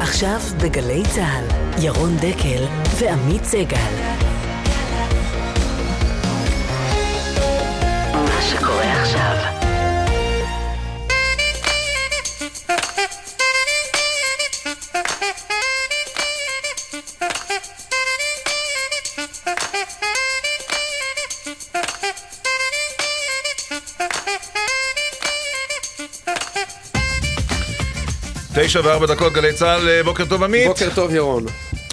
עכשיו בגלי צה"ל, ירון דקל ועמית סגל. מה שקורה עכשיו תשע וארבע דקות גלי צה"ל, אה, בוקר טוב עמית. בוקר טוב ירון.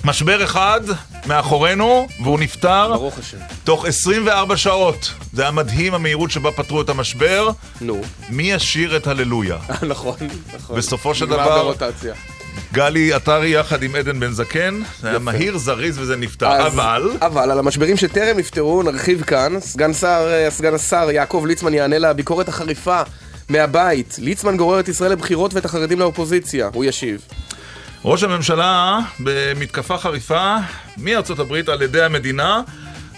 משבר אחד מאחורינו, והוא נפתר. ברוך השם. תוך 24 שעות. זה היה מדהים המהירות שבה פתרו את המשבר. נו. מי ישיר את הללויה? נכון, נכון. בסופו של נגמר דבר- ברוטציה. גלי עטרי יחד עם עדן בן זקן. זה היה. מהיר, זריז וזה נפתר. אז- אבל... אבל על המשברים שטרם נפתרו נרחיב כאן. סגן שר, אה, סגן השר יעקב ליצמן יענה לביקורת החריפה מהבית. ליצמן גורר את ישראל לבחירות ואת החרדים לאופוזיציה. הוא ישיב. ראש הממשלה במתקפה חריפה מארצות הברית על ידי המדינה,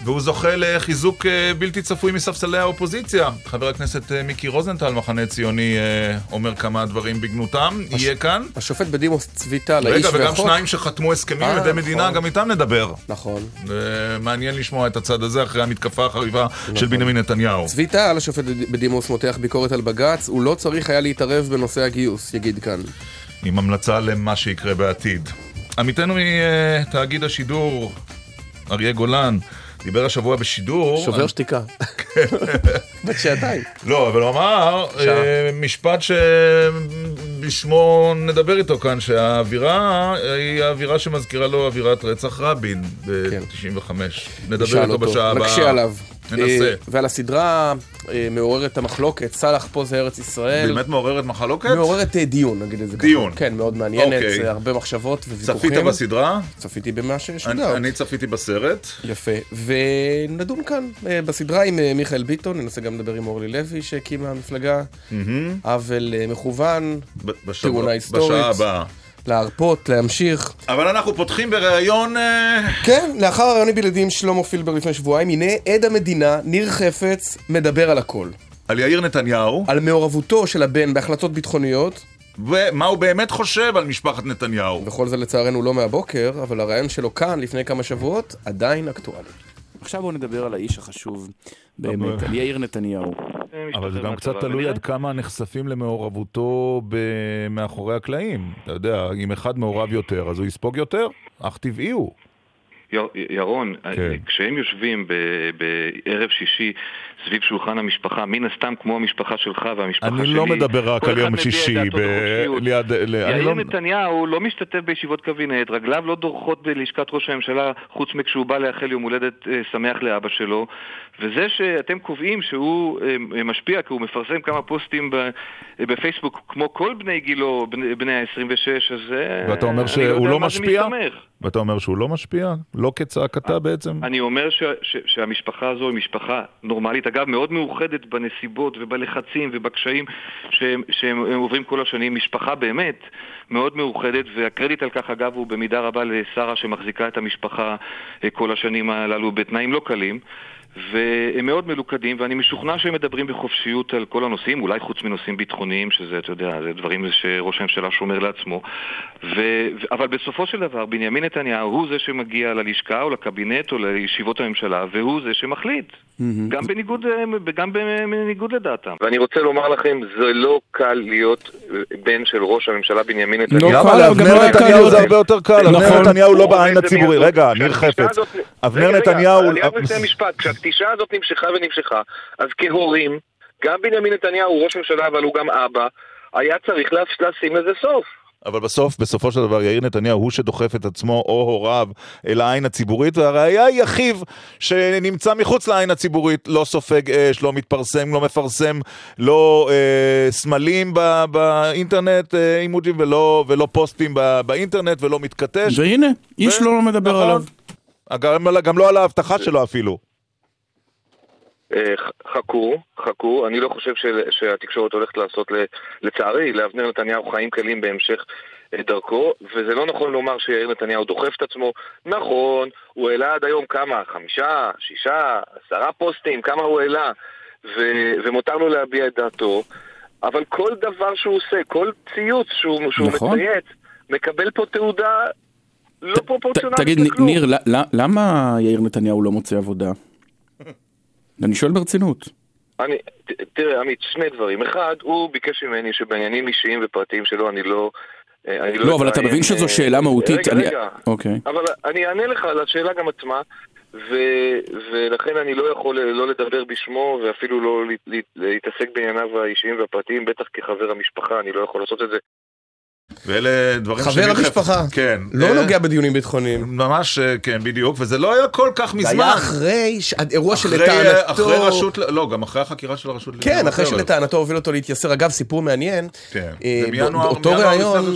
והוא זוכה לחיזוק אה, בלתי צפוי מספסלי האופוזיציה. חבר הכנסת אה, מיקי רוזנטל, מחנה ציוני, אה, אומר כמה דברים בגנותם, יהיה כאן. השופט בדימוס צבי טל, האיש רגע, וגם והחוק. שניים שחתמו הסכמים אה, על ידי נכון. מדינה, גם איתם נדבר. נכון. מעניין לשמוע את הצד הזה אחרי המתקפה החריפה של בנימין נתניהו. צבי טל, השופט בדימוס, מותח ביקורת על בג"ץ. הוא לא צריך היה להתערב בנושא הגיוס, יגיד כאן. עם המלצה למה שיקרה בעתיד. עמיתנו מתאגיד השידור, אריה גולן, דיבר השבוע בשידור. שובר שתיקה. בת שעתיים. לא, אבל הוא אמר. אה, משפט שבשמו נדבר איתו כאן, שהאווירה היא האווירה שמזכירה לו אווירת רצח רבין ב-95. נדבר איתו בשעה הבאה. נקשה עליו. ננסה. אה, ועל הסדרה אה, מעוררת המחלוקת, סאלח פה זה ארץ ישראל. באמת מעוררת מחלוקת? מעוררת אה, דיון, נגיד את זה ככה. דיון. כן, מאוד מעניינת, אוקיי. הרבה מחשבות וויכוחים. צפית בסדרה? צפיתי במה ששודר. אני צפיתי בסרט. יפה. ונדון כאן בסדרה עם מיכאל ביטון, ננסה גם לדבר עם אורלי לוי שהקימה המפלגה. עוול מכוון, תאונה היסטורית. בשעה הבאה. להרפות, להמשיך. אבל אנחנו פותחים בריאיון... אה, כן, לאחר הרעיון עם בלעדים שלמה פילבר לפני שבועיים, הנה עד המדינה, ניר חפץ, מדבר על הכל. על יאיר נתניהו, על מעורבותו של הבן בהחלטות ביטחוניות, ומה הוא באמת חושב על משפחת נתניהו. וכל זה לצערנו לא מהבוקר, אבל הרעיון שלו כאן לפני כמה שבועות עדיין אקטואלי. עכשיו בואו נדבר על האיש החשוב באמת, על יאיר נתניהו. אבל זה גם קצת תלוי עד כמה נחשפים למעורבותו ב- מאחורי הקלעים. אתה יודע, אם אחד מעורב יותר, אז הוא יספוג יותר? אך טבעי הוא. יר- ירון, כן. כשהם יושבים בערב שישי סביב שולחן המשפחה, מן הסתם כמו המשפחה שלך והמשפחה אני שלי, לא מדבר רק על יום שישי, ב-. ליד... ל- אני יאיר לא- נתניהו לא משתתף בישיבות קבינט, רגליו לא דורכות בלשכת ראש הממשלה חוץ מכשהוא בא לאחל יום הולדת אה, שמח לאבא שלו וזה שאתם קובעים שהוא אה, משפיע כי הוא מפרסם כמה פוסטים אה, בפייסבוק כמו כל בני גילו, בני- בני ה-26, אז אה, ואתה אומר אני שהוא לא משפיע? ואתה אומר שהוא לא משפיע? לא כצעקתה בעצם? אני אומר ש, ש, שהמשפחה הזו היא משפחה נורמלית, אגב מאוד מאוחדת בנסיבות ובלחצים ובקשיים שהם, שהם הם עוברים כל השנים, משפחה באמת מאוד מאוחדת והקרדיט על כך אגב הוא במידה רבה לשרה שמחזיקה את המשפחה אה, כל השנים הללו בתנאים לא קלים והם מאוד מלוכדים ואני משוכנע שהם מדברים בחופשיות על כל הנושאים, אולי חוץ מנושאים ביטחוניים שזה, אתה יודע, זה דברים שראש הממשלה שומר לעצמו ו... אבל בסופו של דבר בנימין נתניהו הוא זה שמגיע ללשכה או לקבינט או לישיבות הממשלה והוא זה שמחליט גם בניגוד, גם בניגוד לדעתם. ואני רוצה לומר לכם, זה לא קל להיות בן של ראש הממשלה בנימין לא קל, למה אבל גם לאבנר לא היה קל נתניהו להיות- זה הרבה יותר קל, נכון. אבנר נתניהו לא הוא בעין הציבורי. ומייצג- רגע, ניר חפץ. אבנר רגע, רגע, נתניהו... אני רק מסיים משפט. כשהפגישה הזאת נמשכה ונמשכה, אז כהורים, גם בנימין נתניהו הוא ראש ממשלה אבל הוא גם אבא, היה צריך לשים לזה סוף. אבל בסוף, בסופו של דבר, יאיר נתניהו הוא שדוחף את עצמו או הוריו אל העין הציבורית, והראיה היא אחיו שנמצא מחוץ לעין הציבורית, לא סופג אש, לא מתפרסם, לא מפרסם, לא אה, סמלים ב- באינטרנט, אה, אימוג'ים, ולא, ולא פוסטים ב- באינטרנט, ולא מתכתש. והנה, איש ו- לא מדבר נכון. עליו. גם, גם לא על ההבטחה שלו אפילו. אה, חכו, חכו, אני לא חושב של- שהתקשורת הולכת לעשות, ל- לצערי, לאבנר נתניהו חיים קלים בהמשך אה, דרכו, וזה לא נכון לומר שיאיר נתניהו דוחף את עצמו. נכון, הוא העלה עד היום כמה? חמישה, שישה, עשרה פוסטים, כמה הוא העלה, ו- ומותר לו להביע את דעתו, אבל כל דבר שהוא עושה, כל ציוץ שהוא, שהוא נכון. מצייץ, מקבל פה תעודה לא פרופורציונלית תגיד, לכלום. ניר, ל- ל- למה יאיר נתניהו לא מוצא עבודה? אני שואל ברצינות. אני, ת, תראה, עמית, שני דברים. אחד, הוא ביקש ממני שבעניינים אישיים ופרטיים שלו אני לא... אה, אני לא, אבל אתה מבין שזו אה, שאלה מהותית. רגע, אני- רגע. אוקיי. אבל אני אענה לך על השאלה גם עצמה, ו, ולכן אני לא יכול לא לדבר בשמו ואפילו לא לה- לה- להתעסק בענייניו האישיים והפרטיים, בטח כחבר המשפחה, אני לא יכול לעשות את זה. ואלה דברים חבר שניר חפץ- המשפחה. כן. לא אה, נוגע בדיונים ביטחוניים. ממש, אה, כן, בדיוק, וזה לא היה כל כך זה מזמן. היה אחרי, ש- אירוע שלטענתו... אחרי רשות, לא, גם אחרי החקירה של הרשות כן, אחרי. שלטענתו הוביל אותו להתייסר. אגב, סיפור מעניין. כן, אה, זה מינואר, מינואר ראיון-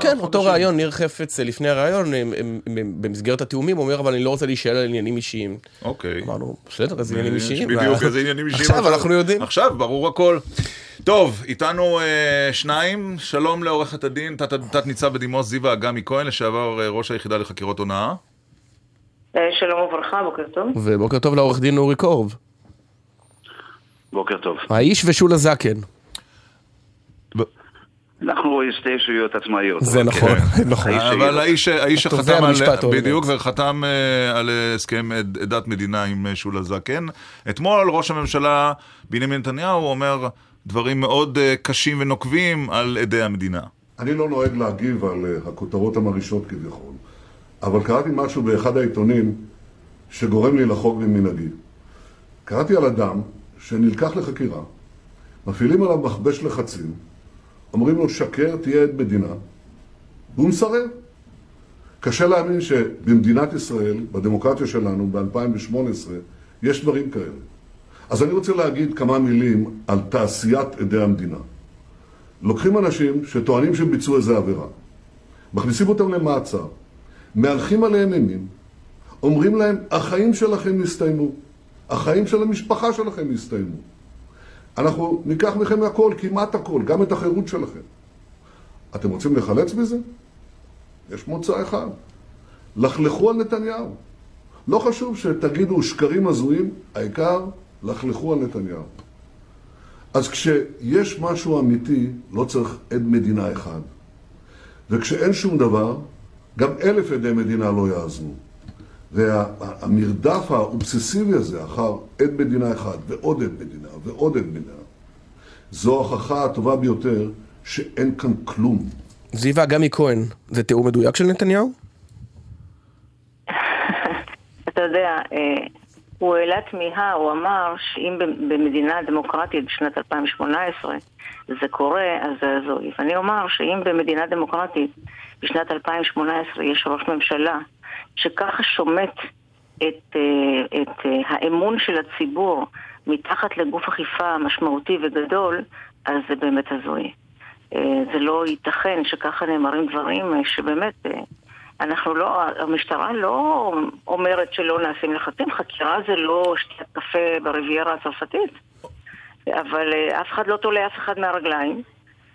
כן, אותו. ראיון, ניר חפץ, לפני הראיון, במסגרת התיאומים, אומר, אבל אני לא רוצה להישאל על עניינים אישיים. אוקיי. אמרנו, בסדר, איזה עניינים יש אישיים. בדיוק, איזה עניינים אישיים. עכשיו אנחנו יודעים. עכשיו, ברור הכל. טוב, איתנו אה, שניים, שלום לעורכת הדין, תת- תת-ניצב בדימוס זיווה אגמי כהן, לשעבר אה, ראש היחידה לחקירות הונאה. אה, שלום וברכה, בוקר טוב. ובוקר טוב לעורך דין אורי קורב. בוקר טוב. האיש ושולה זקן. אנחנו שתי ישויות עצמאיות. זה נכון, נכון. האיש אבל האיש, שחתם על. בדיוק, וחתם אה, על אה, הסכם עדת מדינה עם אה, שולה זקן. אתמול ראש הממשלה בנימין נתניהו אומר דברים מאוד אה, קשים ונוקבים על עדי המדינה. אני לא נוהג להגיב על אה, הכותרות המרעישות כביכול, אבל קראתי משהו באחד העיתונים שגורם לי לחרוג ממנהגי. קראתי על אדם שנלקח לחקירה, מפעילים עליו מכבש לחצים, אומרים לו שקר, תהיה עד מדינה, והוא מסרב. קשה להאמין שבמדינת ישראל, בדמוקרטיה שלנו, ב-2018, יש דברים כאלה. אז אני רוצה להגיד כמה מילים על תעשיית עדי המדינה. לוקחים אנשים שטוענים שהם ביצעו איזה עבירה, מכניסים אותם למעצר, מהלכים עליהם אימים, אומרים להם, החיים שלכם נסתיימו, החיים של המשפחה שלכם נסתיימו. אנחנו ניקח מכם הכל, כמעט הכל, גם את החירות שלכם. אתם רוצים לחלץ מזה? יש מוצא אחד. לכלכו על נתניהו. לא חשוב שתגידו שקרים הזויים, העיקר לכלכו על נתניהו. אז כשיש משהו אמיתי, לא צריך עד מדינה אחד. וכשאין שום דבר, גם אלף עדי מדינה לא יעזרו. והמרדף האובססיבי הזה אחר עד מדינה אחד, ועוד עד מדינה, ועוד עד מדינה, זו ההוכחה הטובה ביותר שאין כאן כלום. זיווה אגמי כהן, זה תיאור מדויק של נתניהו? אתה יודע, אה, הוא העלה תמיהה, הוא אמר שאם במדינה דמוקרטית בשנת 2018 זה קורה, אז זה הזוי. ואני אומר שאם במדינה דמוקרטית בשנת 2018 יש ראש ממשלה שככה שומט את, אה, את אה, האמון של הציבור מתחת לגוף אכיפה משמעותי וגדול, אז זה באמת הזוי. אה, זה לא ייתכן שככה נאמרים דברים שבאמת... אנחנו לא, המשטרה לא אומרת שלא נעשים לחצים, חקירה זה לא שתיית קפה ברביירה הצרפתית, אבל אה, אף אחד לא תולה אף אחד מהרגליים,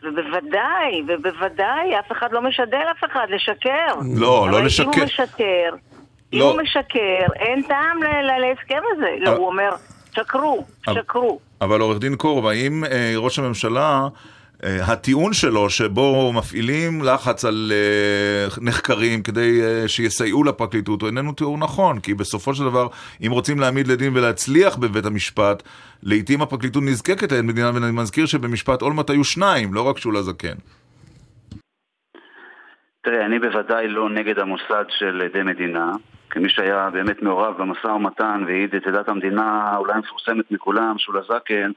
ובוודאי, ובוודאי, אף אחד לא משדל אף אחד לשקר. לא, לא הרי אם לשקר. הוא משקר, אם לא. הוא משקר, אין טעם להסכם הזה. לא, אבל- הוא אומר, שקרו, אבל- שקרו. אבל עורך דין קורב, האם אה, ראש הממשלה, הטיעון שלו שבו מפעילים לחץ על אה, נחקרים כדי אה, שיסייעו לפרקליטות, הוא איננו תיאור נכון, כי בסופו של דבר, אם רוצים להעמיד לדין ולהצליח בבית המשפט, לעיתים הפרקליטות נזקקת לעד מדינה, ואני מזכיר שבמשפט אולמרט היו שניים, לא רק שולה זקן. תראה, אני בוודאי לא נגד המוסד של עדי מדינה, כמי שהיה באמת מעורב במשא ומתן והעיד את עדת המדינה אולי המפורסמת מכולם, שולה זקן,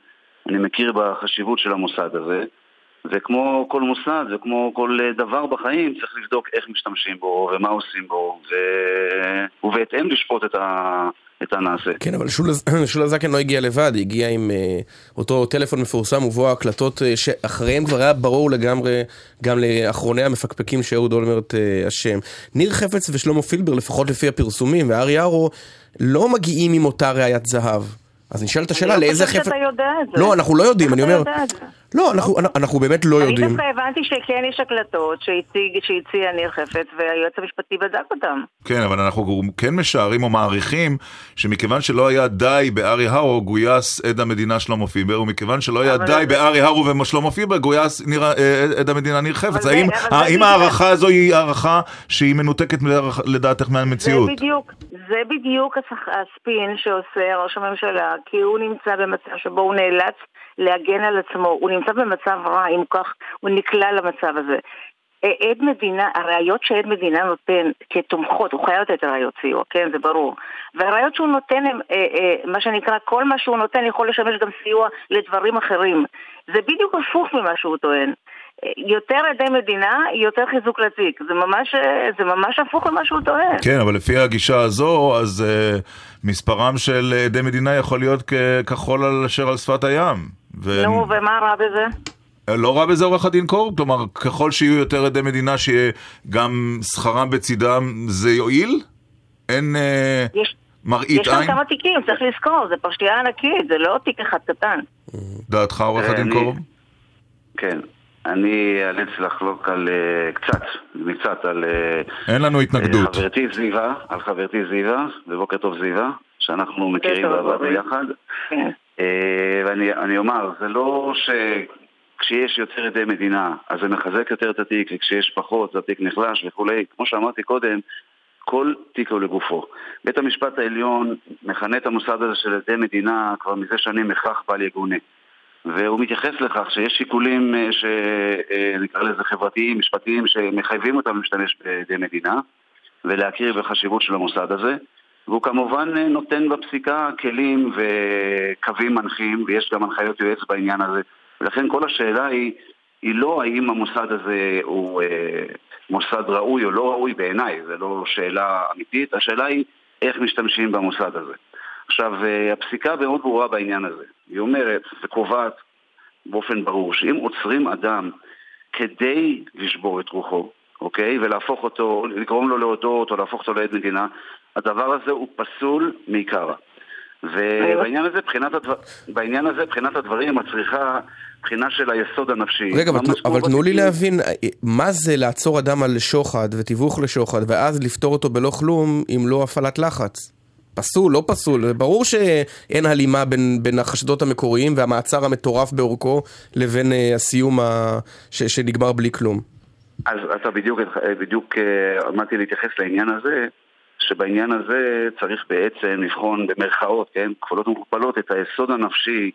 אני מכיר בחשיבות של המוסד הזה. וכמו כל מוסד וכמו כל דבר בחיים, צריך לבדוק איך משתמשים בו ומה עושים בו, ו... ובהתאם לשפוט את, ה... את הנעשה. כן, אבל שולה, שולה זקן לא הגיע לבד, היא הגיעה עם uh, אותו טלפון מפורסם ובו ההקלטות uh, שאחריהם כבר היה ברור לגמרי גם לאחרוני המפקפקים שאהוד אולמרט uh, אשם. ניר חפץ ושלמה פילבר, לפחות לפי הפרסומים, וארי ארו, לא מגיעים עם אותה ראיית זהב. אז נשאלת השאלה אני לא לאיזה חושבת חפץ... שאתה יודע את זה. לא, אנחנו לא יודעים, אני אתה אומר... לא, אנחנו, אנחנו באמת לא אני יודעים. דווקא הבנתי שכן יש הקלטות שהציע ניר חפץ, והיועץ המשפטי בדק אותם. כן, אבל אנחנו כן משערים או מעריכים שמכיוון שלא היה די בארי הרו, גויס עד המדינה שלמה פיבר, ומכיוון שלא היה די זה- בארי הרו ושלמה פיבר, גויס ניר- אה, עד המדינה ניר חפץ. האם ההערכה הזו היא הערכה שהיא מנותקת מדרך- לדעתך מהמציאות? זה בדיוק, זה בדיוק השח- הספין שעושה ראש הממשלה, כי הוא נמצא במצב שבו הוא נאלץ להגן על עצמו, הוא נמצא במצב רע, אם כך, הוא נקלע למצב הזה. אה, עד מדינה, הראיות שעד מדינה נותן כתומכות, הוא חייב לתת ראיות סיוע, כן, זה ברור. והראיות שהוא נותן הם, אה, אה, מה שנקרא, כל מה שהוא נותן יכול לשמש גם סיוע לדברים אחרים. זה בדיוק הפוך ממה שהוא טוען. אה, יותר עדי מדינה, יותר חיזוק לתיק. זה ממש, אה, זה ממש הפוך ממה שהוא טוען. כן, אבל לפי הגישה הזו, אז uh, מספרם של עדי מדינה יכול להיות כחול על אשר על שפת הים. ו- נו, ומה רע בזה? לא רע בזה עורך הדין קור, כלומר, ככל שיהיו יותר עדי מדינה, שיהיה גם שכרם בצידם, זה יועיל? אין אה, יש, מראית יש שם עין? כמה תיקים, צריך לזכור, זה פרשייה ענקית, זה לא תיק אחד קטן. דעתך עורך תראה, הדין קור? כן. אני אאלץ לחלוק על אה, קצת, מקצת על אה, אין לנו התנגדות. אה, חברתי זיווה, על חברתי זיווה, ובוקר טוב זיווה, שאנחנו מכירים ועבדנו. יחד. אה, ואני אני אומר, זה לא שכשיש יותר עדי מדינה, אז זה מחזק יותר את התיק, וכשיש פחות, התיק נחלש וכולי. כמו שאמרתי קודם, כל תיק הוא לגופו. בית המשפט העליון מכנה את המוסד הזה של עדי מדינה כבר מזה שנים הכרח בל יגונה. והוא מתייחס לכך שיש שיקולים אה, שנקרא לזה חברתיים, משפטיים, שמחייבים אותם להשתמש בעדי מדינה ולהכיר בחשיבות של המוסד הזה. והוא כמובן אה, נותן בפסיקה כלים וקווים מנחים, ויש גם הנחיות יועץ בעניין הזה. ולכן כל השאלה היא, היא לא האם המוסד הזה הוא אה, מוסד ראוי או לא ראוי בעיניי, זו לא שאלה אמיתית, השאלה היא איך משתמשים במוסד הזה. עכשיו, אה, הפסיקה מאוד ברורה בעניין הזה. היא אומרת וקובעת באופן ברור שאם עוצרים אדם כדי לשבור את רוחו, אוקיי? ולהפוך אותו, לגרום לו להודות או להפוך אותו לעד מדינה, הדבר הזה הוא פסול מעיקרא. ובעניין הזה, בחינת הדבר, בעניין הזה, בחינת הדברים מצריכה בחינה של היסוד הנפשי. רגע, אבל, כמו אבל תנו לי. להבין, אה, מה זה לעצור אדם על שוחד ותיווך לשוחד, ואז לפתור אותו בלא כלום, אם לא הפעלת לחץ? פסול, לא פסול, ברור שאין הלימה בין, בין החשדות המקוריים והמעצר המטורף באורכו לבין אה, הסיום ה... ש, שנגמר בלי כלום. אז אתה בדיוק, בדיוק אה, עמדתי להתייחס לעניין הזה, שבעניין הזה צריך בעצם לבחון במרכאות, כן, כפולות ומכופלות, את היסוד הנפשי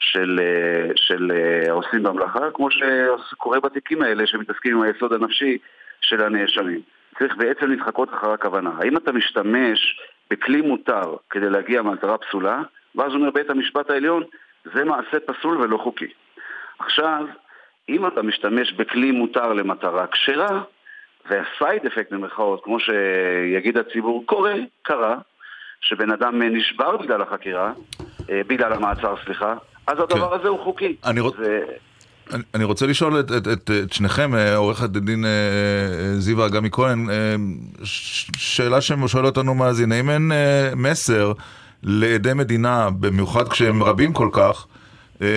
של, אה, של אה, העושים במלאכה, כמו שקורה בתיקים האלה שמתעסקים עם היסוד הנפשי של הנאשמים. צריך בעצם להתחקות אחר הכוונה. האם אתה משתמש בכלי מותר כדי להגיע מטרה פסולה, ואז אומר בית המשפט העליון, זה מעשה פסול ולא חוקי. עכשיו, אם אתה משתמש בכלי מותר למטרה כשרה, והסייד אפקט במרכאות, כמו שיגיד הציבור, קורה, קרה, שבן אדם נשבר בגלל החקירה, אה, בגלל המעצר, סליחה, אז הדבר הזה הוא חוקי. אני רוצ- זה... אני- רוצה לשאול את, את, את, את שניכם, אה, עורכת הדין אה, זיווה אגמי כהן, שאלה ששואל אותנו מאזין, האם אין מסר לעדי מדינה, במיוחד כשהם רבים כל כך,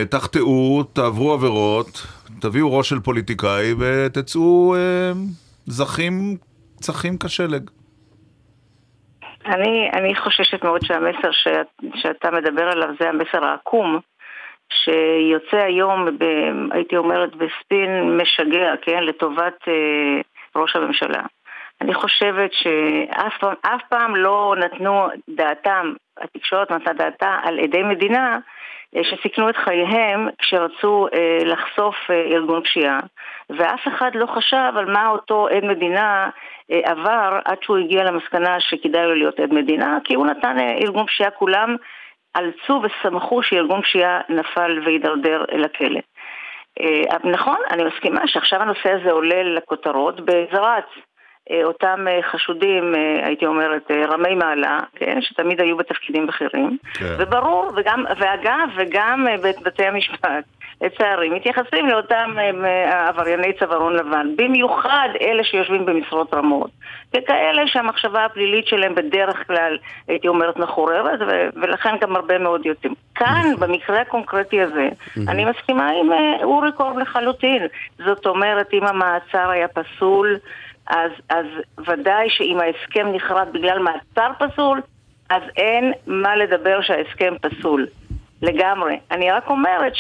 תחטאו, תעברו עבירות, תביאו ראש של פוליטיקאי ותצאו זכים, צחים כשלג. אני, אני חוששת מאוד שהמסר שאת, שאתה מדבר עליו זה המסר העקום, שיוצא היום, ב, הייתי אומרת, בספין משגע, כן, לטובת אה, ראש הממשלה. אני חושבת שאף אף פעם לא נתנו דעתם, התקשורת נתנה דעתה על עדי מדינה אה, שסיכנו את חייהם כשרצו אה, לחשוף אה, ארגון פשיעה, ואף אחד לא חשב על מה אותו עד מדינה אה, עבר עד שהוא הגיע למסקנה שכדאי לו להיות עד מדינה, כי הוא נתן אה, ארגון פשיעה, כולם אלצו ושמחו שארגון פשיעה נפל והידרדר אל הכלא. אה, נכון, אני מסכימה שעכשיו הנושא הזה עולה לכותרות. אה, אותם חשודים, הייתי אומרת, רמי מעלה, כן, שתמיד היו בתפקידים בכירים, כן. וברור, וגם, ואגב, וגם בית בתי המשפט לצערי, מתייחסים לאותם אה, עברייני צווארון לבן, במיוחד אלה שיושבים במשרות רמות, וכאלה שהמחשבה הפלילית שלהם בדרך כלל, הייתי אומרת, מחוררת, ו- ולכן גם הרבה מאוד יוצאים. כאן, במקרה הקונקרטי הזה, אני מסכימה עם אה, אורי קורב לחלוטין. זאת אומרת, אם המעצר היה פסול, אז, אז ודאי שאם ההסכם נחרט בגלל מעצר פסול, אז אין מה לדבר שההסכם פסול. לגמרי. אני רק אומרת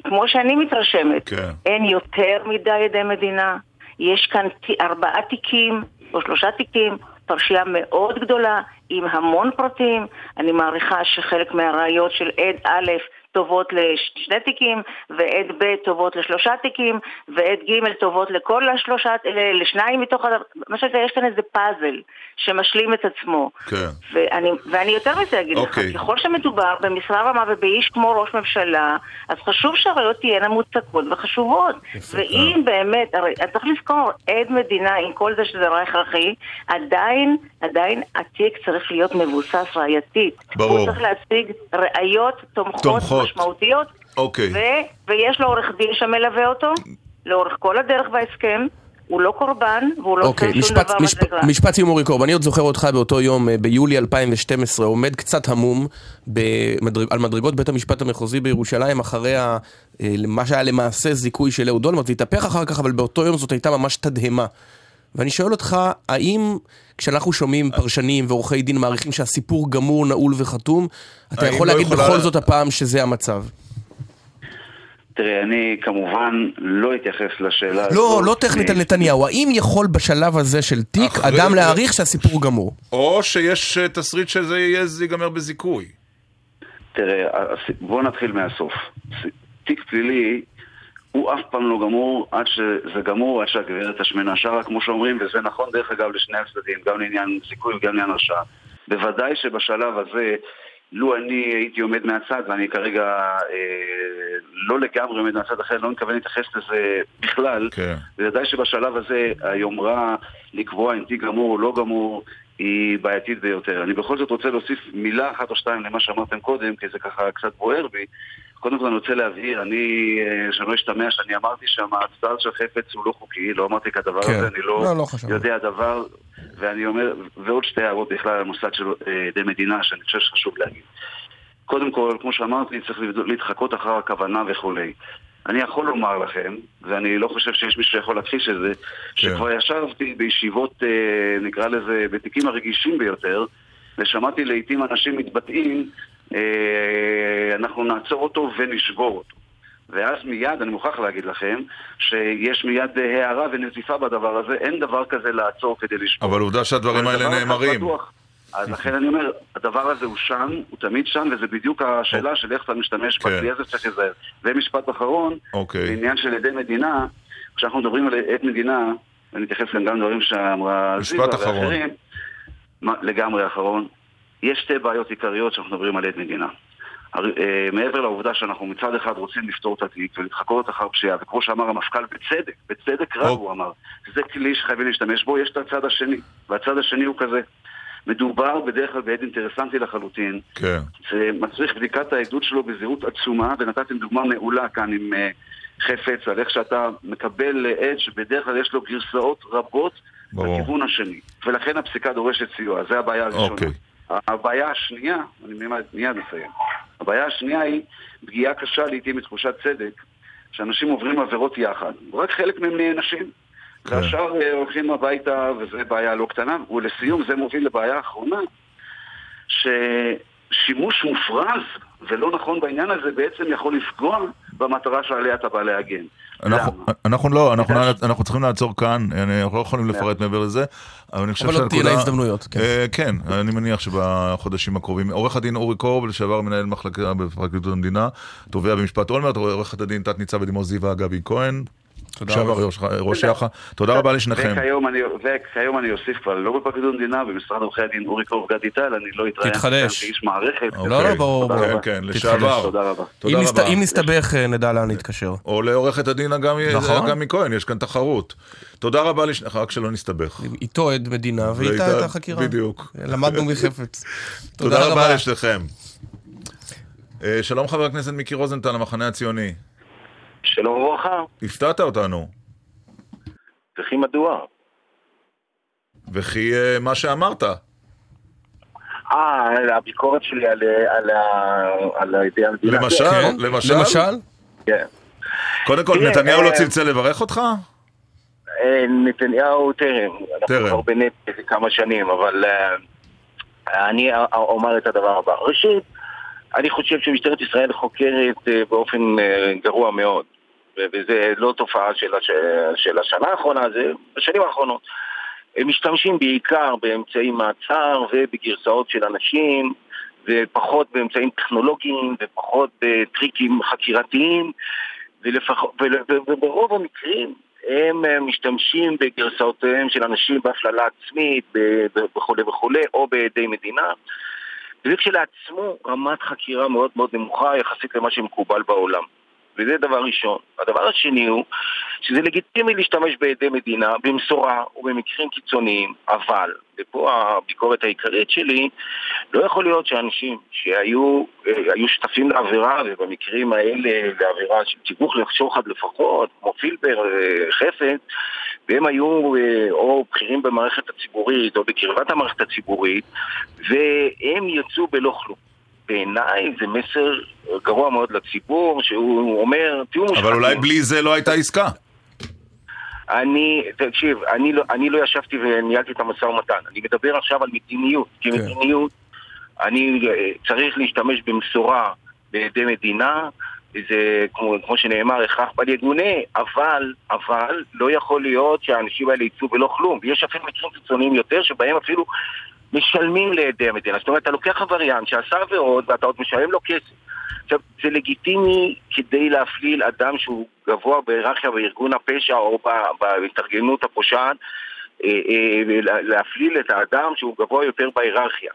שכמו שאני מתרשמת, כן. אין יותר מדי עדי מדינה. יש כאן ארבעה תיקים או שלושה תיקים, פרשייה מאוד גדולה עם המון פרטים. אני מעריכה שחלק מהראיות של עד א' טובות לשני תיקים, ועד ב' טובות לשלושה תיקים, ועד ג' טובות לכל השלושה, לשניים מתוך ה... מה שזה, יש כאן איזה פאזל שמשלים את עצמו. כן. ואני, ואני יותר מזה אגיד אוקיי. לך, ככל שמדובר במשרה רמה ובאיש כמו ראש ממשלה, אז חשוב שהראיות תהיינה מוצקות וחשובות. ואם באמת, הרי צריך לזכור, עד מדינה, עם כל זה שזה דבר הכרחי, עדיין, עדיין התיק צריך להיות מבוסס ראייתית. ברור. הוא צריך להשיג ראיות תומכות, תומכות. משמעותיות, אוקיי. ו- ויש לו עורך דין שמלווה אותו, לאורך כל הדרך בהסכם. הוא לא קורבן, והוא לא אוקיי, עושה שום משפט, דבר משפט, בשגרה. משפט סיום אורי קורב, אני עוד זוכר אותך באותו יום, אה, ביולי 2012, עומד קצת המום במדרג, על מדרגות בית המשפט המחוזי בירושלים, אחרי ה, אה, מה שהיה למעשה זיכוי של אהוד אולמרט, זה התהפך אחר כך, אבל באותו יום זאת הייתה ממש תדהמה. ואני שואל אותך, האם כשאנחנו שומעים פרשנים ועורכי דין מעריכים שהסיפור גמור, נעול וחתום, אתה יכול לא להגיד יכולה- בכל זאת הפעם שזה המצב? תראה, אני כמובן לא אתייחס לשאלה לא, הזאת. לא טכנית על נתניהו, האם יכול בשלב הזה של תיק אחרי אדם זה- להעריך שהסיפור גמור? או שיש אה, תסריט שזה ייגמר בזיכוי. תראה, הס- בוא נתחיל מהסוף. תיק פלילי הוא אף פעם לא גמור עד שזה גמור, עד שהגברת השמנה שרה, כמו שאומרים, וזה נכון דרך אגב לשני הצדדים, גם לעניין זיכוי וגם לעניין הרשעה. בוודאי שבשלב הזה, לו אני הייתי עומד מהצד, ואני כרגע אה, לא לגמרי עומד מהצד אחר, לא מתכוון להתייחס לזה בכלל, כן. בוודאי שבשלב הזה היומרה לקבוע אם תיק גמור או לא גמור היא בעייתית ביותר. אני בכל זאת רוצה להוסיף מילה אחת או שתיים למה שאמרתם קודם, כי זה ככה קצת בוער בי. קודם כל אני רוצה להבהיר, אני, אה, שלא ישתמע שאני אמרתי שהמעצר של חפץ הוא לא חוקי, לא אמרתי כדבר כן. הזה, אני לא, לא, לא. יודע דבר, ואני אומר, ועוד שתי הערות בכלל על המוסד של אה, עדי מדינה, שאני חושב שחשוב להגיד. קודם כל, כמו שאמרתי, צריך להתחקות אחר הכוונה וכולי. אני יכול לומר לכם, ואני לא חושב שיש מישהו שיכול להכחיש את זה, שכבר ישבתי בישיבות, אה, נקרא לזה, בתיקים הרגישים ביותר, ושמעתי לעיתים אנשים מתבטאים, אה, אנחנו נעצור אותו ונשבור אותו. ואז מיד, אני מוכרח להגיד לכם, שיש מיד אה, הערה ונזיפה בדבר הזה, אין דבר כזה לעצור כדי לשבור. אבל עובדה שהדברים האלה נאמרים. אז לכן אני אומר, הדבר הזה הוא שם, הוא תמיד שם, וזה בדיוק השאלה של איך אתה משתמש כן. בכלי הזה צריך להיזהר. ומשפט אחרון, אוקיי. בעניין של עדי מדינה, כשאנחנו מדברים על עד מדינה, ואני אתייחס כאן גם לדברים שאמרה זיווה. ואחרים, לגמרי אחרון, יש שתי בעיות עיקריות שאנחנו מדברים על עד מדינה. אה, מעבר לעובדה שאנחנו מצד אחד רוצים לפתור את התיק ולהתחקות אחר פשיעה, וכמו שאמר המפכ"ל בצדק, בצדק רב אוקיי. הוא אמר, זה כלי שחייבים להשתמש בו, יש את הצד השני, והצד השני הוא כזה. מדובר בדרך כלל בעד אינטרסנטי לחלוטין, כן. זה מצריך בדיקת העדות שלו בזהירות עצומה, ונתתם דוגמה מעולה כאן עם אה, חפץ, על איך שאתה מקבל עד שבדרך כלל יש לו גרסאות רבות ברור. בכיוון השני. ולכן הפסיקה דורשת סיוע, זה הבעיה הראשונה. אוקיי. הבעיה השנייה, אני מיד, מיד מסיים, הבעיה השנייה היא פגיעה קשה לעיתים בתחושת צדק, שאנשים עוברים עבירות יחד, רק חלק מהם נענשים. כן. והשאר אה, הולכים הביתה, וזו בעיה לא קטנה. ולסיום, זה מוביל לבעיה האחרונה, ששימוש מופרז ולא נכון בעניין הזה בעצם יכול לפגוע במטרה שעליה אתה בא להגן. אנחנו? אנחנו לא, אנחנו, בגלל- אנחנו צריכים לעצור כאן, אנחנו לא יכולים לפרט מעבר לזה, אבל אני חושב אבל עוד שהנקודה... תהיינה הזדמנויות, כן. אה, כן, אני מניח שבחודשים הקרובים. עורך הדין אורי קורב, לשעבר מנהל מחלקה בפרקליטות המדינה, תובע במשפט אולמרט, עורכת הדין תת-ניצב בדימוס זיווה גבי כהן. תודה לשעבר רבה. ראש- ראש יח"א. תודה רבה לשניכם. וכיום אני, אוסיף כבר לא בפרקליטות המדינה, במשרד עורכי הדין אורי קורב גדי טל, אני לא אתראיין תתחדש. כאיש מערכת. אוקיי. לא, לא, ברור. כן, כן. לשעבר. תודה רבה. תודה אם נסת- רבה. אם נסתבך, אה, נדע לאן להתקשר. או לעורכת הדין אגמי נכון. כהן, יש כאן תחרות. תודה רבה לשניכם, רק שלא נסתבך. איתו עד מדינה ואיתה ואיתה- את החקירה. בדיוק. למדנו מחפץ. תודה רבה לשניכם. אה, שלום חבר הכנסת מיקי רוזנטל, המחנה הציוני. שלום וברכה, הפתעת אותנו. וכי מדוע? וכי אה, מה שאמרת. אה, על הביקורת שלי על, על, ה- על ידי המדינה. למשל, כן? למשל. למשל? כן. קודם כל, תראה, נתניהו לא אה, צלצל לברך אותך? אה, נתניהו טרם. אנחנו. כבר בנט כמה שנים, אבל אה, אני אומר את הדבר הבא. ראשית, אני חושב שמשטרת ישראל חוקרת אה, באופן אה, גרוע מאוד. וזה לא תופעה של, הש... של השנה האחרונה, זה בשנים האחרונות. הם משתמשים בעיקר באמצעי מעצר ובגרסאות של אנשים ופחות באמצעים טכנולוגיים ופחות בטריקים חקירתיים ולפח... וברוב המקרים הם אה, משתמשים בגרסאותיהם של אנשים בהפללה עצמית וכולי וכולי או בעדי מדינה וזה כשלעצמו רמת חקירה מאוד מאוד נמוכה יחסית למה שמקובל בעולם וזה דבר ראשון. הדבר השני הוא שזה לגיטימי להשתמש בעדי מדינה במשורה ובמקרים קיצוניים, אבל, ופה הביקורת העיקרית שלי, לא יכול להיות שאנשים שהיו אה, שותפים לעבירה, ובמקרים האלה לעבירה של תיווך לשוחד לפחות, כמו פילבר, אה, חפץ, והם היו אה, או בכירים במערכת הציבורית או בקרבת המערכת הציבורית, והם יצאו בלא כלום. בעיניי זה מסר גרוע מאוד לציבור, שהוא אומר, תהיו מושחתים. אבל אולי בלי זה לא הייתה עסקה. אני, תקשיב, אני לא, אני לא ישבתי וניהלתי את המשא ומתן, אני מדבר עכשיו על מדיניות, כי כן. מדיניות, אני אה, צריך להשתמש במשורה בידי מדינה, זה כמו, כמו שנאמר, הכרח בל יגונה, אבל, אבל לא יכול להיות שהאנשים האלה יצאו בלא כלום, ויש אפילו מקרים קיצוניים יותר שבהם אפילו משלמים לידי המדינה, זאת אומרת, אתה לוקח עבריין שעשה עבירות ואתה עוד משלם לו כסף. עכשיו, זה לגיטימי כדי להפליל אדם שהוא גבוה בהיררכיה בארגון הפשע או בהתארגנות הפושעת, אה, אה, לה- להפליל את האדם שהוא גבוה יותר בהיררכיה.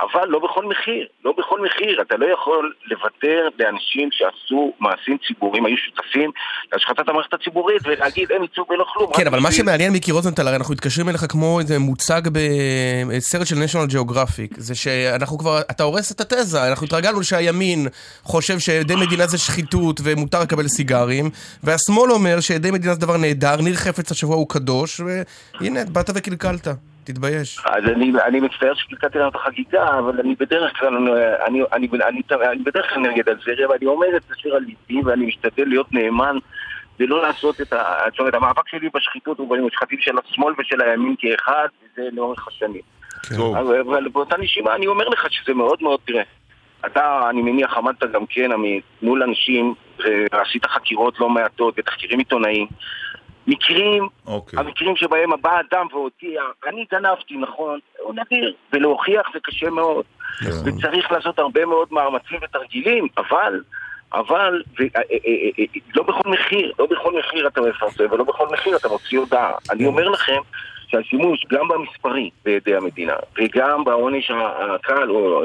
אבל לא בכל מחיר, לא בכל מחיר. אתה לא יכול לוותר לאנשים שעשו מעשים ציבוריים, היו שותפים להשחתת המערכת הציבורית ולהגיד הם יצאו בלא כלום. כן, אבל מה שמעניין מיקי רוזנטל, הרי אנחנו מתקשרים אליך כמו איזה מוצג בסרט של national geographic, זה שאנחנו כבר, אתה הורס את התזה, אנחנו התרגלנו שהימין חושב שעדי מדינה זה שחיתות ומותר לקבל סיגרים, והשמאל אומר שעדי מדינה זה דבר נהדר, ניר חפץ השבוע הוא קדוש, והנה, באת וקלקלת, תתבייש. אז אני, אני מצטער שקלקלתי לנו את החגיגה, אבל אני בדרך כלל, אני, אני, אני, אני, אני בדרך כלל נגד הזרם, אני אומר את השיר על ליבי ואני משתדל להיות נאמן ולא לעשות את ה... זאת אומרת, המאבק שלי בשחיתות הוא במושחתים של השמאל ושל הימין כאחד, וזה לאורך השנים. טוב. אבל, אבל באותה נשימה אני אומר לך שזה מאוד מאוד, תראה, אתה, אני מניח, עמדת גם כן, עמית, מול אנשים, ועשית חקירות לא מעטות ותחקירים עיתונאיים. מקרים, אוקיי. המקרים שבהם בא אדם והודיע, אני גנבתי, נכון, הוא נדיר, ולהוכיח זה קשה מאוד. וצריך לעשות הרבה מאוד מאמצים ותרגילים, אבל, אבל, ו, אה, אה, אה, אה, לא בכל מחיר, לא בכל מחיר אתה מפרסם ולא בכל מחיר אתה מוציא הודעה. אני אומר לכם שהשימוש גם במספרי בידי המדינה וגם בעונש הקל, או...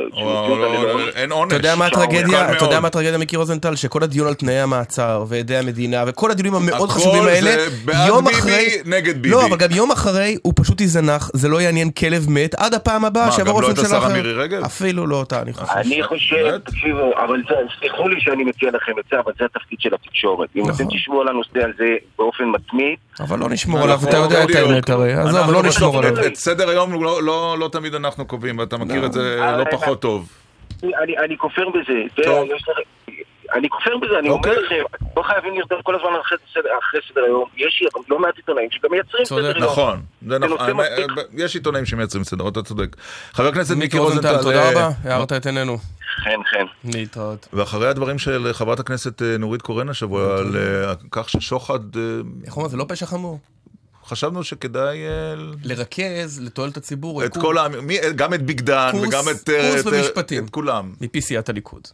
אין עונש. אתה יודע מה. הטרגדיה? אתה יודע. מה הטרגדיה מיקי רוזנטל? שכל הדיון על תנאי המעצר ועדי המדינה וכל הדיונים המאוד חשובים האלה, זה בעד יום ביבי, אחרי, נגד ביבי. לא, אבל גם יום אחרי הוא פשוט יזנח, זה לא יעניין כלב מת, עד הפעם הבאה מה, שיבוא גם ראש לא את ממשלה השרה אחר. מירי רגב? אפילו לא אותה, אני חושב. אני חושב? תקשיבו, אבל זה- סלחו לי שאני מציע לכם את זה, אבל זה התפקיד של התקשורת. אם נכון. אתם תשמעו על הנושא הזה באופן מתמיד, אבל לא נשמור עליו, אתה יודע את. האמת הרי, אנחנו לא נשמור עליו. את סדר היום לא- לא לא תמיד אנחנו קובעים, ואתה מכיר את זה אה, לא אה, פחות טוב. אני, אני כופר בזה. אני כופר בזה, אני אוקיי. אומר לכם, לא חייבים לרדוף כל הזמן אחרי סדר, היום. יש לא מעט עיתונאים שגם מייצרים. סדר יום. נכון, זה נכון. יש עיתונאים שמייצרים סדר, אתה צודק. חבר הכנסת מיקי רוזנטל, תודה רבה, הערת את עינינו. כן, כן. להתראות. ואחרי הדברים של חברת הכנסת אה, נורית קורן השבוע, על כך ששוחד, איך אומרים, זה לא פשע חמור. חשבנו שכדאי אה, לרכז לתועלת הציבור. את כל ה... מי- גם את ביגדן קורס- וגם את... אה, קורס את, אה, במשפטים. את כולם. מפי סיעת הליכוד.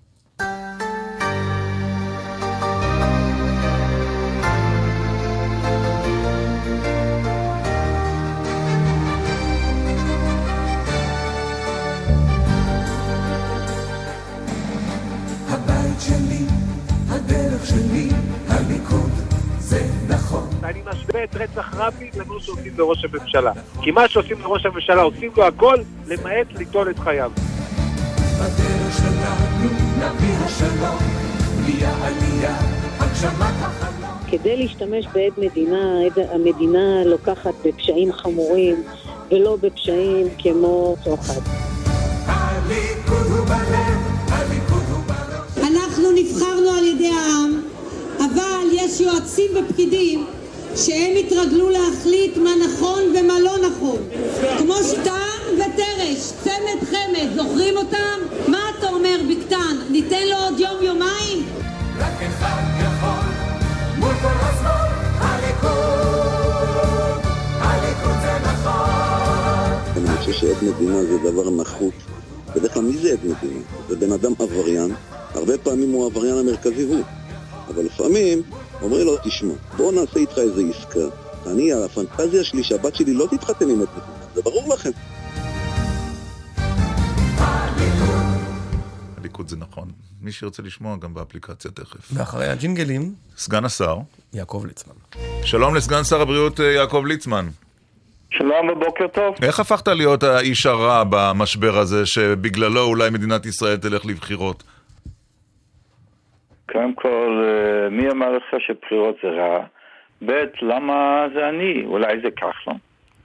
את רצח רבין למה שעושים לראש הממשלה. כי מה שעושים לראש הממשלה, עושים לו הכל, למעט ליטול את חייו. בדרך שלנו נביא השלום, נהיה עלייה, הגשמת החלום. כדי להשתמש בעד מדינה, עד המדינה לוקחת בפשעים חמורים ולא בפשעים כמו שוחד. אנחנו נבחרנו על ידי העם, אבל יש יועצים ופקידים שהם התרגלו להחליט מה נכון ומה לא נכון. כמו שטעם ותרש, צמד חמד, זוכרים אותם? מה אתה אומר, בקטן? ניתן לו עוד יום-יומיים? רק אחד יכול מול כל השמאל, הליכוד, הליכוד זה נכון. אני חושב שעד מדינה זה דבר נחות. בדרך כלל מי זה עד מדינה? זה בן אדם עבריין, הרבה פעמים הוא העבריין המרכזי הוא. אבל לפעמים אומרים לו, תשמע, בוא נעשה איתך איזה עסקה. אני, הפנטזיה שלי שהבת שלי לא תתחתן עם מדינה, זה ברור לכם. הליכוד זה נכון. מי שירצה לשמוע גם באפליקציה תכף. ואחרי הג'ינגלים, סגן השר. יעקב ליצמן. שלום לסגן שר הבריאות אה, יעקב ליצמן. שלום ובוקר טוב. איך הפכת להיות האיש הרע במשבר הזה, שבגללו אולי מדינת ישראל תלך לבחירות? קודם כל, אה, מי אמר לך שבחירות זה רע? ב', למה זה אני? אולי זה כחלון?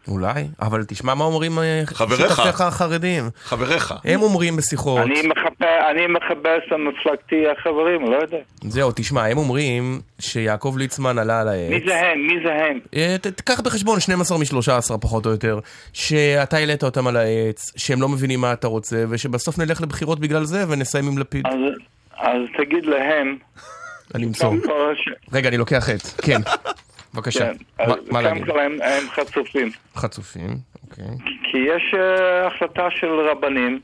אולי, אבל תשמע מה אומרים אה, חבריך. שותפיך החרדים. חבריך. הם אומרים בשיחות, אני מחפש, אני מחפש למפלגתי החברים, לא יודע. זהו, תשמע, הם אומרים שיעקב ליצמן עלה על העץ. מי זה הם? מי זה הם? אה, ת- תקח בחשבון 12 מ-13 פחות או יותר, שאתה העלית אותם על העץ, שהם לא מבינים מה אתה רוצה, ושבסוף נלך לבחירות בגלל זה ונסיים עם לפיד. אז, אז תגיד להם, אני אמסור. רגע, אני לוקח את. כן. בבקשה. כן, מה- להגיד? הם, חצופים. חצופים, אוקיי. כי יש uh, החלטה של רבנים,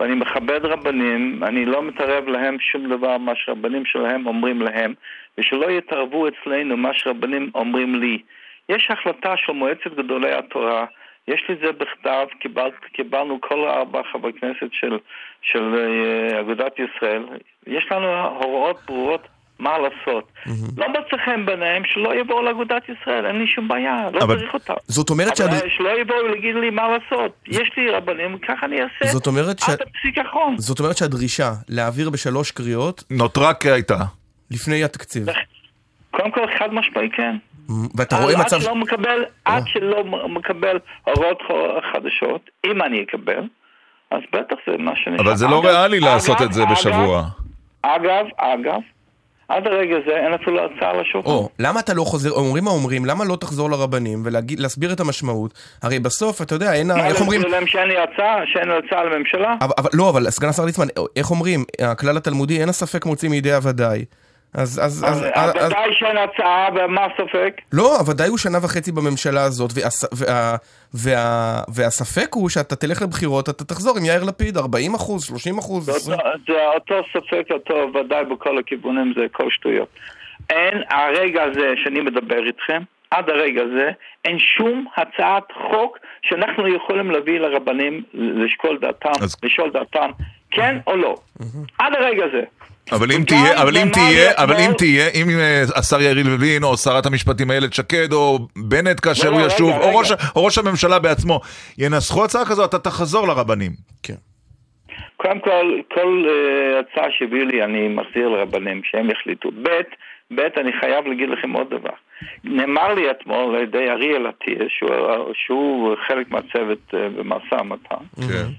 ואני מכבד רבנים, אני לא מתערב להם שום דבר, מה שרבנים שלהם אומרים להם, ושלא יתערבו אצלנו מה שרבנים אומרים לי. יש החלטה של מועצת גדולי התורה, יש לי זה בכתב, קיבל, קיבלנו כל ארבע חברי כנסת של, של uh, אגודת ישראל, יש לנו הוראות ברורות מה לעשות. לא מוצא חן בעיניהם שלא יבואו לאגודת ישראל, אין לי שום בעיה, לא אבל צריך אותם. זאת אומרת אבל שהד- שלא יבואו להגיד לי מה לעשות. יש לי רבנים, ככה אני אעשה. זאת אומרת ש- עד הפסיק האחרון. זאת אומרת שהדרישה להעביר בשלוש קריאות נותרה כהייתה. לפני התקציב. קודם כל, חד משמעי כן. ואתה רואה מצב... עד שלא מקבל, עד שלא מקבל הוראות חדשות, אם אני אקבל, אז בטח זה מה שנשאר. אבל זה לא ריאלי לעשות את זה בשבוע. אגב, אגב, עד הרגע זה אין אפילו הצעה לשולחן. או, למה אתה לא חוזר, אומרים מה אומרים, למה לא תחזור לרבנים ולהסביר את המשמעות? הרי בסוף, אתה יודע, אין, ה- מה, איך אומרים, להם שאין לי הצעה, שאין לי הצעה לממשלה? אבל, אבל, לא, אבל סגן השר ליצמן, איך אומרים, הכלל התלמודי, אין הספק מוציא מידי הוודאי. אז, אז, אז, אז, אז, ודאי שאין הצעה, ומה הספק? לא, הוודאי הוא שנה וחצי בממשלה הזאת, והס, וה, וה, והספק הוא שאתה תלך לבחירות, אתה תחזור עם יאיר לפיד, 40 אחוז, 30 אחוז, זה 20. אותו- ספק, אותו ודאי בכל הכיוונים, זה כל שטויות. אין, הרגע הזה שאני מדבר איתכם, עד הרגע הזה, אין שום הצעת חוק שאנחנו יכולים להביא לרבנים לשקול דעתם, לשאול דעתם, כן או לא. עד הרגע הזה. אבל אם תהיה, אבל אם תהיה, אבל אם תהיה, אם אה, השר יריב לוין או שרת המשפטים איילת שקד או בנט כאשר לא, הוא לא, ישוב, או. ראש- הממשלה בעצמו, ינסחו הצעה כזו, אתה תחזור לרבנים. קודם כל, כל uh, הצעה שהביאו לי אני מחזיר לרבנים, שהם יחליטו. ב', ב', אני חייב להגיד לכם עוד דבר. נאמר לי אתמול על ידי אריאל עטיה, שהוא, שהוא חלק מהצוות uh, במשא ומתן,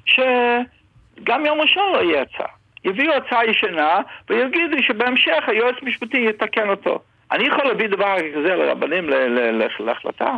שגם יום ראשון לא יהיה הצעה. יביאו הצעה ישנה ויגידו שבהמשך היועץ המשפטי יתקן אותו. אני יכול להביא דבר כזה לרבנים ל- ל- ל- להחלטה?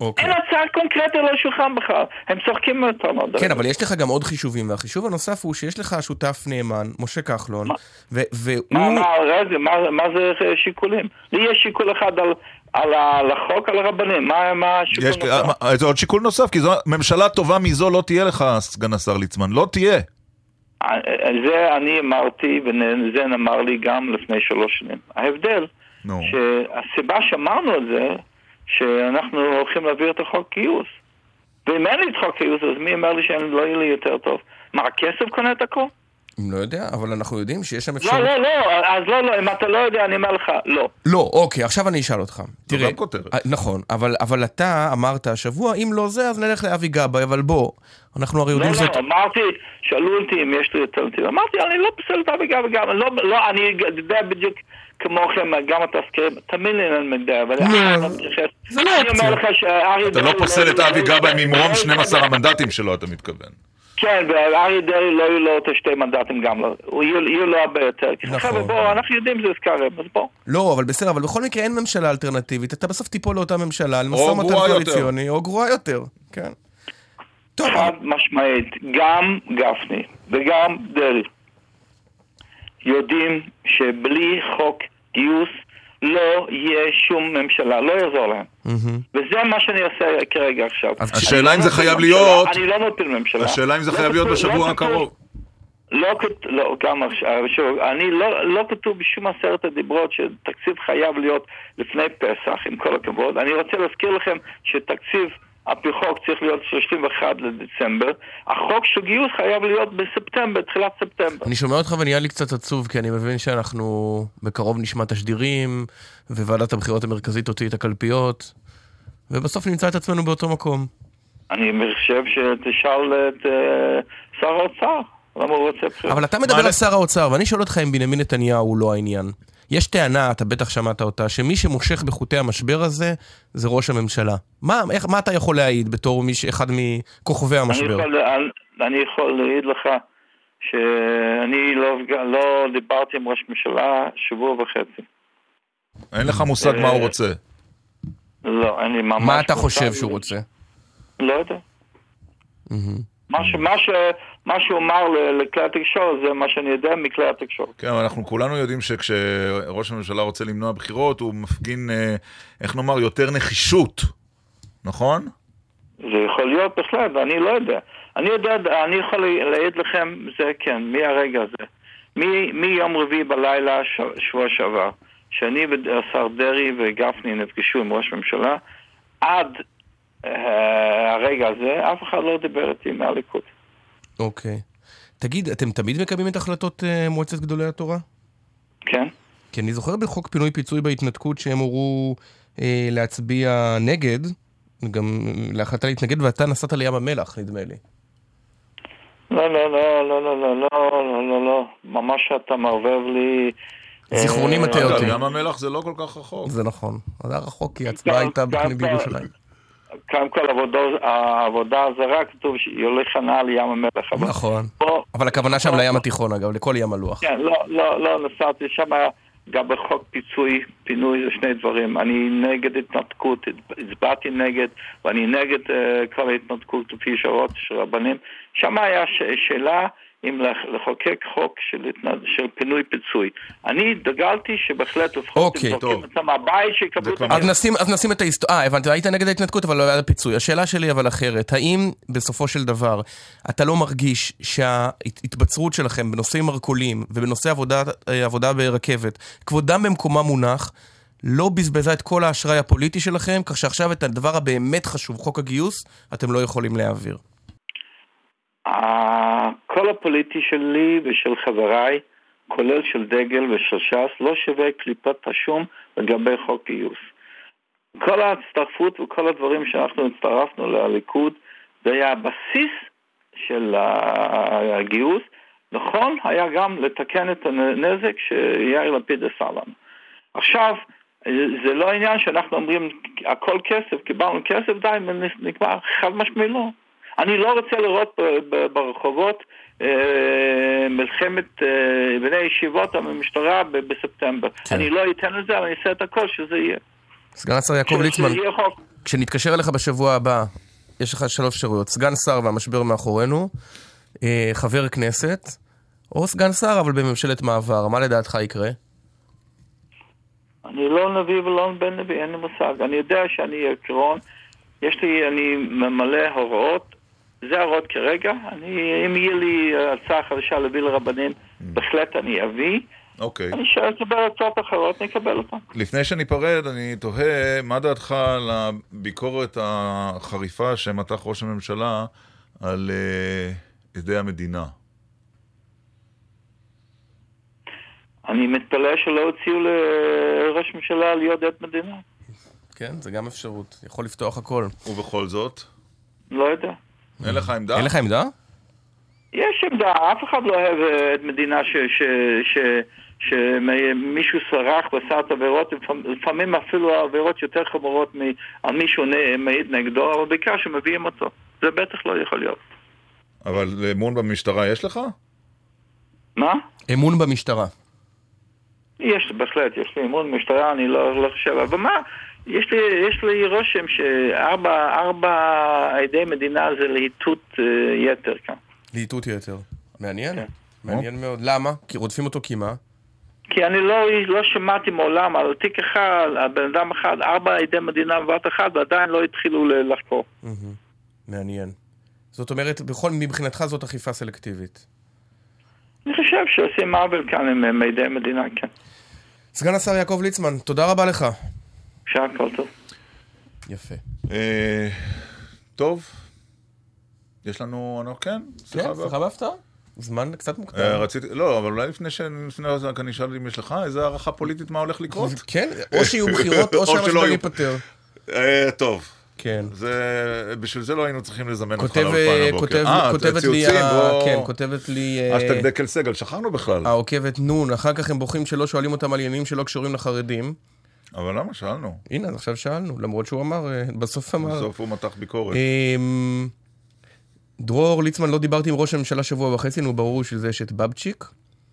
אוקיי. אין הצעה קונקרטית על השולחן בכלל. הם צוחקים אותנו. כן, אבל יש לך גם עוד חישובים, והחישוב הנוסף הוא שיש לך שותף נאמן, משה כחלון, ו- והוא... מה, מה, רגע, מה, מה זה שיקולים? לי יש שיקול אחד על, על, החוק, על הרבנים. מה, מה השיקול יש נוסף? אה, זה עוד שיקול נוסף, כי זו ממשלה טובה מזו לא תהיה לך, סגן השר ליצמן, לא תהיה. זה אני אמרתי, וזה נאמר לי גם לפני שלוש שנים. ההבדל, נו. שהסיבה שאמרנו את זה, שאנחנו הולכים להעביר את החוק גיוס. ואם אין לי את חוק גיוס, אז מי אומר לי שלא יהיה לי יותר טוב? מה, הכסף קונה את הכל? לא יודע, אבל אנחנו יודעים שיש שם אפשרות... לא, לא, לא, אז לא, לא, אם אתה לא יודע, אני אומר לך, לא. לא, אוקיי, עכשיו אני אשאל אותך. תראה, גם כותרת. אה, נכון, אבל, אבל אתה אמרת השבוע, אם לא זה, אז נלך לאבי גבאי, אבל בוא, אנחנו הרי לא, יודעים לא, שאת... אמרתי, שאלו אותי אם יש לי אלטרנטיבה, אמרתי, אני לא פוסל את אבי גבאי גם, לא, לא, אני יודע בדיוק כמוכם, גם התזכירים, תאמין לי, אני יודע, אבל אני לא מתייחס. זה לא אני אומר לך שאריה אתה לא פוסל את אבי גבאי ממרום לא- 12 המנדטים שלו, אתה מתכוון. כן, ואריה דרעי לא יהיו לו את השתי מנדטים גם לא, הוא יהיו לו הרבה יותר. נכון. חבר'ה, בואו, אנחנו יודעים שזה קרב, אז בואו. לא, אבל בסדר, אבל בכל מקרה אין ממשלה אלטרנטיבית, אתה בסוף תיפול לאותה ממשלה, על משא או ומתן. קואליציוני, או גרועה יותר, כן. חד משמעית, גם גפני וגם דרעי יודעים שבלי חוק גיוס לא יהיה שום ממשלה, לא יעזור להם. וזה מה שאני עושה כרגע עכשיו. השאלה אני אם לא זה חייב להיות- אני לא מפיל ממשלה. השאלה אם זה לא חייב להיות בשבוע לא הקרוב. לא כתוב, לא, גם עכשיו, שוב, אני לא, לא כתוב בשום עשרת הדיברות שתקציב חייב להיות לפני פסח, עם כל הכבוד. אני רוצה להזכיר לכם שתקציב על פי חוק צריך להיות 31 לדצמבר. החוק של גיוס חייב להיות בספטמבר, תחילת ספטמבר. אני שומע אותך ונהיה לי קצת עצוב, כי אני מבין שאנחנו בקרוב נשמע תשדירים, וועדת הבחירות המרכזית תוציא את הקלפיות, ובסוף נמצא את עצמנו באותו מקום. אני חושב שתשאל את אה, שר האוצר, למה הוא רוצה בחירות. אבל אתה מדבר על שר האוצר, ואני שואל אותך אם בנימין נתניהו הוא לא העניין. יש טענה, אתה בטח שמעת אותה, שמי שמושך בחוטי המשבר הזה, זה ראש הממשלה. מה, איך, מה אתה יכול להעיד בתור מי שאחד מכוכבי אני המשבר? יכול, אני, אני יכול להעיד לך שאני לא, לא דיברתי עם ראש ממשלה שבוע וחצי. אין לך מושג מה הוא רוצה. לא, אין לי ממש... מה אתה. חושב שהוא רוצה? לא יודע. מה, ש, מה, שהוא אמר לכלי התקשורת זה מה שאני יודע מכלי התקשורת. כן, אבל אנחנו כולנו יודעים שכשראש הממשלה רוצה למנוע בחירות, הוא מפגין, אה, איך נאמר, יותר נחישות, נכון? זה יכול להיות בהחלט, ואני לא יודע. אני יודע, אני יכול להעיד לכם, זה כן, מהרגע הזה. מיום רביעי בלילה, שבוע שעבר, שאני והשר דרעי וגפני נפגשו עם ראש הממשלה, עד אה, הרגע הזה, אף אחד לא דיבר איתי מהליכוד. אוקיי. תגיד, אתם תמיד מקיימים את החלטות אה, מועצת גדולי התורה? כן. כי אני זוכר בחוק פינוי פיצוי בהתנתקות שהם הורו אה, להצביע נגד, גם להחלטה להתנגד, ואתה נסעת לים המלח, נדמה לי. לא, לא, לא, לא, לא, לא, לא, לא, לא, לא, ממש אתה מערבב לי... זיכרוני אה, מטעה אותי. ים המלח זה לא כל כך רחוק. זה נכון. זה היה רחוק, כי ההצבעה הייתה גם- בירושלים. קודם כל העבודה הזרה כתוב שהיא הולכת הנעה לים המלח. נכון. פה- אבל הכוונה שם לים התיכון, אגב, לכל ים הלוח. כן, לא, לא, לא, נסעתי שם גם בחוק פיצוי, פינוי זה שני דברים. אני נגד התנתקות, הצבעתי נגד, ואני נגד אה, כל ההתנתקות לפי שעות של רבנים. שם היה ש- שאלה אם לח- לחוקק חוק של, של פינוי פיצוי. אני דגלתי שבהחלט לפחות אוקיי, אם זורקים אותם מהבית שיקבלו את אז נשים, אז נשים את ההיסטוריה, אה, הבנתי, היית נגד ההתנתקות, אבל לא היה פיצוי. השאלה שלי אבל אחרת, האם בסופו של דבר אתה לא מרגיש שההתבצרות שלכם בנושאי מרכולים ובנושא עבודה, אה, עבודה ברכבת, כבודם במקומם מונח, לא בזבזה את כל האשראי הפוליטי שלכם, כך שעכשיו את הדבר הבאמת חשוב, חוק הגיוס, אתם לא יכולים להעביר. הקול הפוליטי שלי ושל חבריי, כולל של דגל ושל ש"ס, לא שווה קליפת השום לגבי חוק גיוס. כל ההצטרפות וכל הדברים שאנחנו הצטרפנו לליכוד, זה היה הבסיס של הגיוס. נכון, היה גם לתקן את הנזק שיאיר לפיד עשה לנו. עכשיו, זה לא עניין שאנחנו אומרים, הכל כסף, קיבלנו כסף, די, נגמר, חד משמעי לא. אני לא רוצה לראות ברחובות אה, מלחמת אה, בני ישיבות עם המשטרה בספטמבר. כן. אני לא אתן לזה, אבל אני אעשה את הכל שזה יהיה. סגן השר יעקב ליצמן. כשנתקשר אליך בשבוע הבא, יש לך שלוש אפשרויות, סגן שר והמשבר מאחורינו, אה, חבר כנסת, או סגן שר אבל בממשלת מעבר, מה לדעתך יקרה? אני לא נביא ולא בן נביא, אין לי מושג. אני יודע שאני עקרון, יש לי, אני ממלא הוראות, זה ההוראות כרגע. אני, אם יהיה לי הצעה חדשה להביא לרבנים, בהחלט אני אביא. אוקיי. אני שואל לקבל הצעות אחרות, נקבל אותן. לפני שניפרד, אני תוהה, מה דעתך על הביקורת החריפה שמתח ראש הממשלה על אה, עדי המדינה? אני מתפלא שלא הוציאו לראש ממשלה להיות עד מדינה. כן, זה גם אפשרות. יכול לפתוח הכל. ובכל זאת? לא יודע. אין לך עמדה? אין לך עמדה? יש עמדה, אף אחד לא אוהב אה, עד מדינה ש... ש, ש שמישהו סרח ועשה את העבירות, לפעמים- אפילו העבירות יותר חמורות מ- על מישהו מעיד נגדו, אבל בעיקר שמביאים אותו. זה בטח לא יכול להיות. אבל אמון במשטרה יש לך? מה? אמון במשטרה. יש, בהחלט, יש לי אמון במשטרה, אני לא, לא חושב, אבל מה, יש לי, יש לי רושם שארבע ארבע עדי מדינה זה להיטות אה, יתר כאן. להיטות יתר. מעניין. כן. מעניין מאוד. למה? כי רודפים אותו כי מה? כי אני לא, לא שמעתי מעולם על תיק אחד, על בן אדם אחד, ארבע עדי מדינה בבת אחת, ועדיין לא התחילו לחקור. מהמם. מעניין. זאת אומרת, בכל, מבחינתך זאת אכיפה סלקטיבית. אני חושב שעושים עוול כאן עם עדי מדינה, כן. סגן השר יעקב ליצמן, תודה רבה לך. שעה כל טוב. יפה. אה, טוב. יש לנו, כן, כן, שיחה בהפתעה. זמן קצת מוקדם. אה, רציתי, לא, אבל אולי לפני שנפנה לזה, רק אני אשאל אם יש לך איזה הערכה פוליטית מה הולך לקרות. כן, או שיהיו בחירות או שהמשבר. ייפתר. אה, טוב. כן. זה, בשביל זה לא היינו צריכים לזמן אותך לאולפן הבוקר. כותב- אה, כותבת לי, בוא. כן, כותבת לי... אשטג דקל סגל, שכחנו בכלל. העוקבת נון, אחר כך הם בוכים שלא שואלים אותם על עניינים שלא קשורים לחרדים. אבל למה? שאלנו. הנה, אז עכשיו שאלנו, למרות שהוא אמר, אה, בסוף אמר. בסוף הוא מתח ביקורת. אמ, דרור ליצמן, לא דיברתי עם ראש הממשלה שבוע וחצי, נו, ברור שזה יש את בבצ'יק.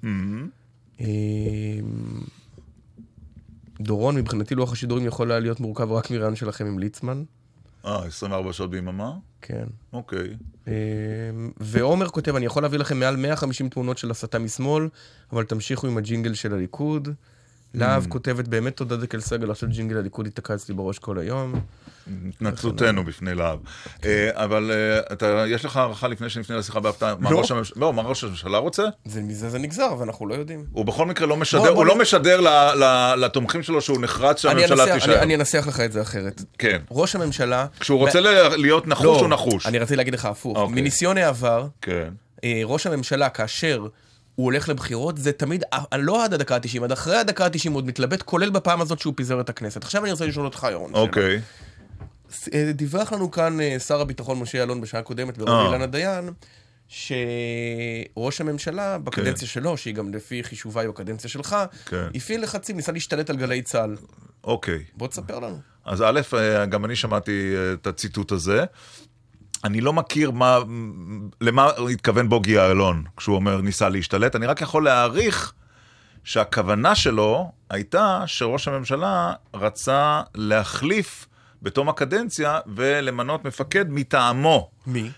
מהמם. אמ, דורון, מבחינתי לוח השידורים יכול היה להיות מורכב רק מרעיון שלכם עם ליצמן. אה, 24 שעות ביממה? כן. אוקיי. אמ, ועומר כותב, אני יכול להביא לכם מעל 150 תמונות של הסתה משמאל, אבל תמשיכו עם הג'ינגל של הליכוד. להב Mm. כותבת, באמת תודה דקל סגל, עכשיו ג'ינגל הליכוד ייתקע אצלי בראש כל היום. התנצלותנו בפני להב. אה, אבל אה, יש לך הערכה לפני שנפנה לשיחה בהפתעה? מה לא. ראש הממשלה- לא, מה ראש הממשלה רוצה? זה מזה זה נגזר, ואנחנו לא יודעים. הוא בכל מקרה לא משדר, לא לתומכים שלו שהוא נחרץ שהממשלה תישאר. אני- אנסח לך את זה אחרת. כן. ראש הממשלה... כשהוא רוצה להיות נחוש, לא, הוא נחוש. אני רציתי להגיד לך הפוך. אוקיי. מניסיון העבר, כן. אה, ראש הממשלה, כאשר הוא הולך לבחירות, זה תמיד, אה, לא עד הדקה ה-90, עד אחרי הדקה ה-90 הוא עוד מתלבט, כולל בפעם הזאת שהוא פיזר את הכנסת. עכשיו אני רוצה לשאול אותך, ירון. אוקיי. ס- אה, דיווח לנו כאן אה, שר הביטחון משה יעלון בשעה קודמת, אה. ורבי אילנה דיין, שראש הממשלה, בקדנציה שלו, שהיא גם לפי חישוביי בקדנציה שלך, כן. הפעיל לחצים, ניסה להשתלט על גלי צה"ל. אוקיי. בוא תספר לנו. אז א', גם אני שמעתי את הציטוט הזה. אני לא מכיר מה, למה התכוון בוגי יעלון כשהוא אומר ניסה להשתלט, אני רק יכול להעריך שהכוונה שלו הייתה שראש הממשלה רצה להחליף בתום הקדנציה ולמנות מפקד מטעמו. מי?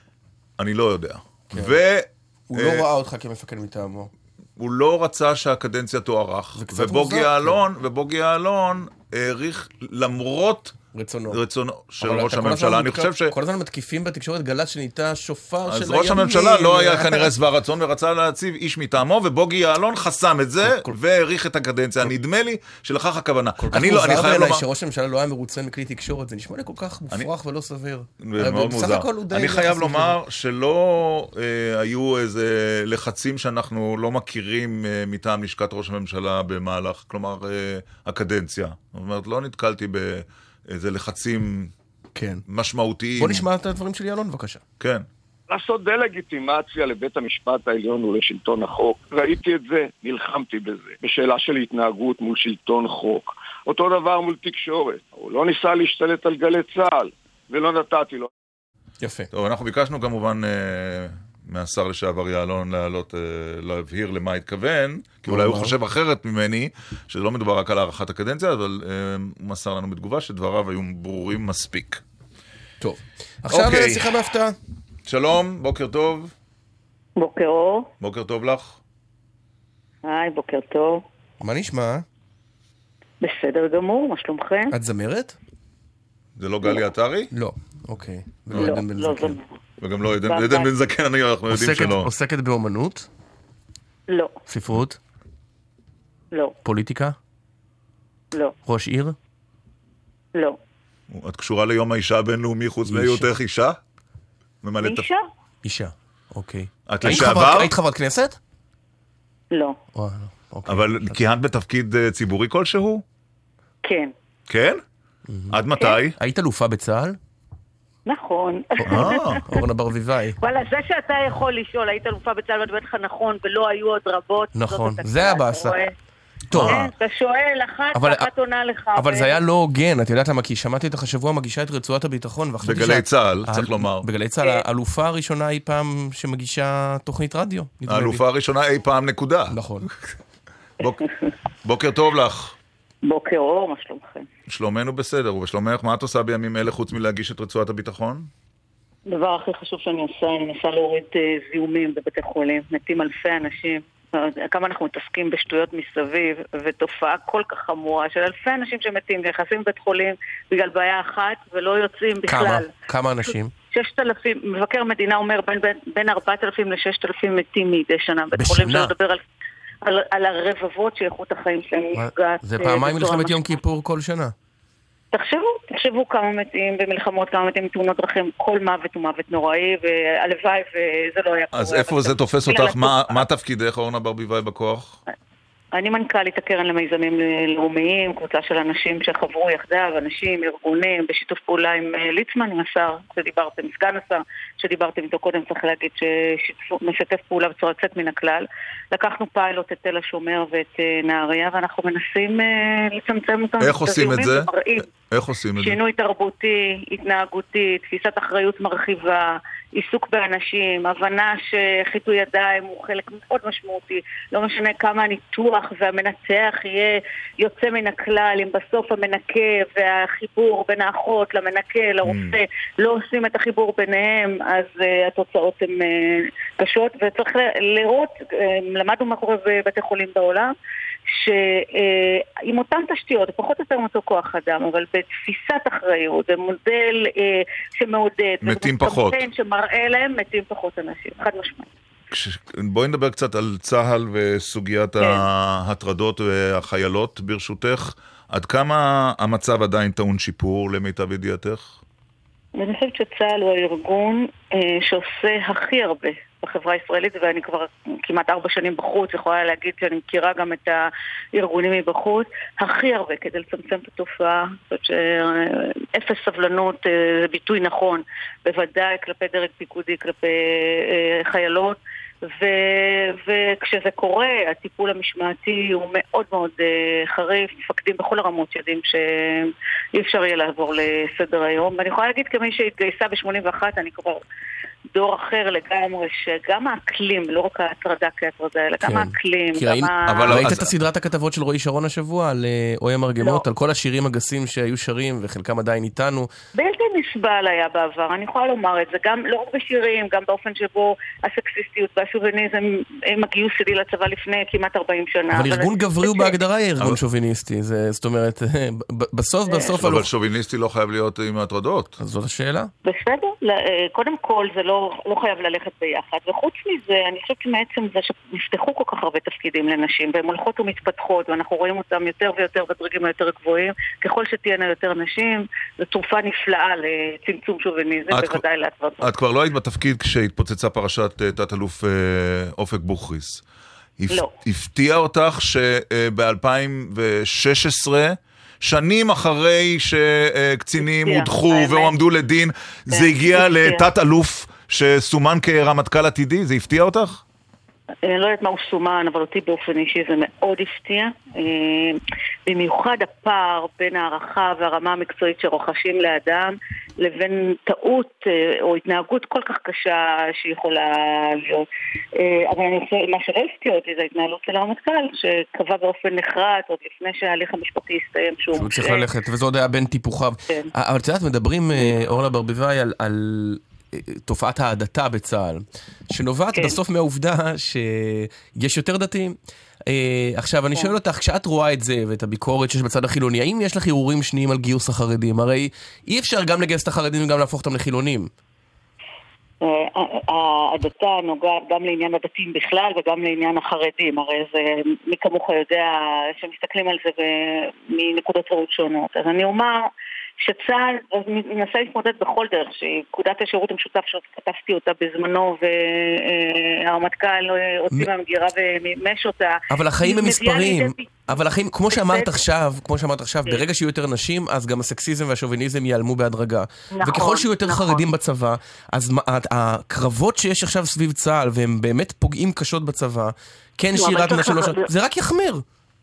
אני לא יודע. כן. ו... הוא אה, לא ראה אותך כמפקד מטעמו. הוא לא רצה שהקדנציה תוארך, ובוגי יעלון, ובוגי יעלון העריך למרות רצונו. רצונו של ראש הממשלה. אני חושב ש... כל הזמן מתקיפים בתקשורת גל"צ שנהייתה שופר של אז ראש הימין. הממשלה לא היה כנראה שבע רצון ורצה להציב איש מטעמו, ובוגי יעלון חסם את זה והאריך את הקדנציה. נדמה לי שלכך הכוונה. כל כך אני לא, אני מוזר חייב בעיניי. שראש הממשלה לא היה מרוצה מכלי תקשורת, זה נשמע לי כל כך מופרך ולא סביר. מאוד מוזר. אני חייב לומר שלא אה, היו איזה לחצים שאנחנו לא מכירים אה, מטעם לשכת ראש הממשלה במהלך, כלומר, אה, הקדנציה. זאת אומרת, לא נתקלתי באיזה לחצים כן. משמעותיים. בוא נשמע את הדברים של יעלון בבקשה. כן. לעשות דה-לגיטימציה לבית המשפט העליון ולשלטון החוק. ראיתי את זה, נלחמתי בזה. בשאלה של התנהגות מול שלטון חוק. אותו דבר מול תקשורת. הוא לא ניסה להשתלט על גלי צה"ל, ולא נתתי לו. יפה. טוב, אנחנו ביקשנו כמובן אה, מהשר לשעבר יעלון לעלות, אה, להבהיר למה התכוון, כי אולי הוא? חושב אחרת ממני, שלא מדובר רק על הארכת הקדנציה, אבל אה, הוא מסר לנו בתגובה שדבריו היו ברורים מספיק. טוב. עכשיו אוקיי. שיחה בהפתעה. שלום, בוקר טוב. בוקר אור. בוקר טוב לך. היי, בוקר טוב. מה נשמע? בסדר גמור, מה שלומכם? את זמרת? זה לא גלי עטרי? לא, אוקיי. לא, לא זקן. וגם לא עדן בן זקן, אני- אנחנו יודעים עוסקת- שלא. עוסקת באומנות? לא, ספרות? לא, פוליטיקה? לא, ראש עיר? לא. את קשורה ליום האישה הבינלאומי חוץ מהיותך אישה? אישה? אישה, אוקיי. את לשעבר? היית חברת כנסת? לא. וואו, אבל כיהנת בתפקיד אה, ציבורי כלשהו? כן. כן? עד מתי? היית אלופה בצה"ל? נכון. אה. אורנה ברביבאי. וואלה, זה שאתה יכול לשאול, היית אלופה בצה"ל ואני אומרת לך נכון, ולא היו עוד רבות. נכון, זה הבאסה. טוב. כן, אתה שואל אחת, אבל- ואחת עונה לך. אבל זה היה לא הוגן, את יודעת למה? כי שמעתי אותך השבוע מגישה את רצועת הביטחון, וחשבתי בגלי צה"ל, ה- צריך לומר. בגלי צה"ל, האלופה הראשונה אי פעם שמגישה תוכנית רדיו. האלופה הראשונה אי פעם נקודה. נכון. בוק- בוקר טוב לך. בוקר אור, מה שלומכם? שלומנו בסדר, ובשלומך, מה את עושה בימים אלה חוץ מלהגיש את רצועת הביטחון? הדבר הכי חשוב שאני עושה, אני מנסה להוריד אה, זיהומים בבתי חולים. מתים אלפי אנשים. כמה אנחנו מתעסקים בשטויות מסביב, ותופעה כל כך חמורה של אלפי אנשים שמתים, נכנסים לבית חולים בגלל בעיה אחת, ולא יוצאים כמה? בכלל. כמה אנשים? ששת אלפים, מבקר המדינה אומר בין, בין, בין ארבעת אלפים לששת אלפים מתים מדי שנה. בית חולים בשנה? שמדבר על, על, על הרבבות שאיכות החיים שלהם נפגעת. זה אה, פעמיים מלחמת יום כיפור כל שנה. תחשבו, תחשבו כמה מתים במלחמות, כמה מתים בתאונות דרכים, כל מוות הוא מוות נוראי, והלוואי וזה לא היה קורה. אז איפה זה תופס אותך? מה- תפקידך, אורנה ברביבאי, בכוח? אני מנכ"לית הקרן למיזמים לאומיים, קבוצה של אנשים שחברו יחדיו, אנשים, ארגונים, בשיתוף פעולה עם אה, ליצמן, עם השר שדיברתם, סגן השר שדיברתם איתו קודם, צריך להגיד שמשתף פעולה בצורה יוצאת מן הכלל. לקחנו פיילוט את תל השומר ואת אה, נהריה, ואנחנו מנסים אה, לצמצם אותם. איך עושים את זה? איך עושים את זה? שינוי תרבותי, התנהגותי, תפיסת אחריות מרחיבה, עיסוק באנשים, הבנה שחיטוי ידיים הוא חלק מאוד משמעותי. לא משנה כמה הניתוח והמנתח יהיה יוצא מן הכלל, אם בסוף המנקה והחיבור בין האחות למנקה, לרופא, לא עושים את החיבור ביניהם, אז uh, התוצאות הן uh, קשות, וצריך לראות, uh, למדנו מה קורה בבתי חולים בעולם, שעם אותן תשתיות, פחות או יותר עם אותו כוח אדם, אבל בתפיסת אחריות, במודל אה, שמעודד, מתים פחות. שמראה להם, מתים פחות אנשים, חד משמעית. כש- בואי נדבר קצת על צה"ל וסוגיית כן. ההטרדות והחיילות, ברשותך. עד כמה המצב עדיין טעון שיפור, למיטב ידיעתך? ואני חושבת שצה"ל הוא הארגון אה, שעושה הכי הרבה בחברה הישראלית, ואני כבר כמעט ארבע שנים בחוץ, יכולה להגיד שאני מכירה גם את הארגונים מבחוץ, הכי הרבה כדי לצמצם את התופעה. אני חושבת שאפס סבלנות אה, זה ביטוי נכון, בוודאי כלפי דרג פיקודי, כלפי אה, חיילות. ו- וכשזה קורה, הטיפול המשמעתי הוא מאוד מאוד uh, חריף. מפקדים בכל הרמות יודעים שאי אפשר יהיה לעבור לסדר היום. ואני יכולה להגיד כמי שהתגייסה ב-81, אני כבר דור אחר לגמרי, שגם האקלים, לא רק ההטרדה כהטרדה, אלא גם האקלים, כי גם ה... ראית את הסדרת הכתבות של רועי שרון השבוע על אה, אוי המרגמות, על כל השירים הגסים שהיו שרים וחלקם עדיין איתנו. בלתי נסבל היה בעבר, אני יכולה לומר את זה, גם לא רק בשירים, גם באופן שבו הסקסיסטיות והשוביניזם עם הגיוס שלי לצבא לפני כמעט 40 שנה. אבל ארגון גברי הוא בהגדרה יהיה ארגון אבל- שוביניסטי, זה- זאת אומרת, בסוף בסוף... אבל שוביניסטי לא חייב להיות עם הטרדות. אז זאת השאלה. בסדר, לא, אה, קודם כל זה לא, לא חייב ללכת ביחד, וחוץ מזה, אני חושבת שמעצם זה שנפתחו כל כך הרבה תפקידים לנשים, והן הולכות ומתפתחות, ואנחנו רואים אותן יותר ויותר בדרגים היותר גבוהים, ככל שתהיינה יותר נשים, זו תרופה נפלאה לצמצום שוביניזם, בוודאי להטרדות. את כבר לא היית בתפקיד כשהתפוצצה פרשת אה, תת-אלוף אה, אופק בוכריס. לא. הפתיע אותך שב-2016, שנים אחרי שקצינים הודחו. והועמדו לדין, זה הגיע הפתיע. לתת-אלוף שסומן כרמטכ"ל עתידי? זה הפתיע אותך? אני לא יודעת מה הוא סומן, אבל אותי באופן אישי זה מאוד הפתיע. אה, במיוחד הפער בין הערכה והרמה המקצועית שרוכשים לאדם לבין טעות אה, או התנהגות כל כך קשה שיכולה להיות. אה, אבל אני חושבת, מה שלא הפתיע אותי זה ההתנהלות של הרמטכ"ל, שקבע באופן נחרץ עוד לפני שההליך המשפטי הסתיים שהוא שהוא צריך. ללכת, וזה עוד היה בין טיפוחיו. כן. אבל את יודעת, מדברים, אורנה ברביבאי, על- תופעת ההדתה בצה"ל, שנובעת כן. בסוף מהעובדה שיש יותר דתיים. אה, עכשיו, כן. אני שואל אותך, כשאת רואה את זה ואת הביקורת שיש בצד החילוני, האם יש לך הרהורים שניים על גיוס החרדים? הרי אי אפשר גם לגייס את החרדים וגם להפוך אותם לחילונים. אה, ההדתה נוגעת גם לעניין הדתיים בכלל וגם לעניין החרדים, הרי זה, מי כמוך יודע שמסתכלים על זה מנקודות ראות שונות. אז אני אומר שצה"ל מנסה להתמודד בכל דרך, שפקודת השירות המשותף שכתבתי אותה בזמנו והרמטכ"ל הוציא מהמגירה ומימש אותה. אבל החיים הם מספרים, אבל החיים, כמו שאמרת. עכשיו, כמו שאמרת עכשיו, כן. ברגע שיהיו יותר נשים, אז גם הסקסיזם והשוביניזם ייעלמו בהדרגה. נכון, וככל שיהיו יותר נכון. חרדים בצבא, אז הקרבות שיש עכשיו סביב צה"ל, והם באמת פוגעים קשות בצבא, כן שירת נשים, זה רק יחמיר.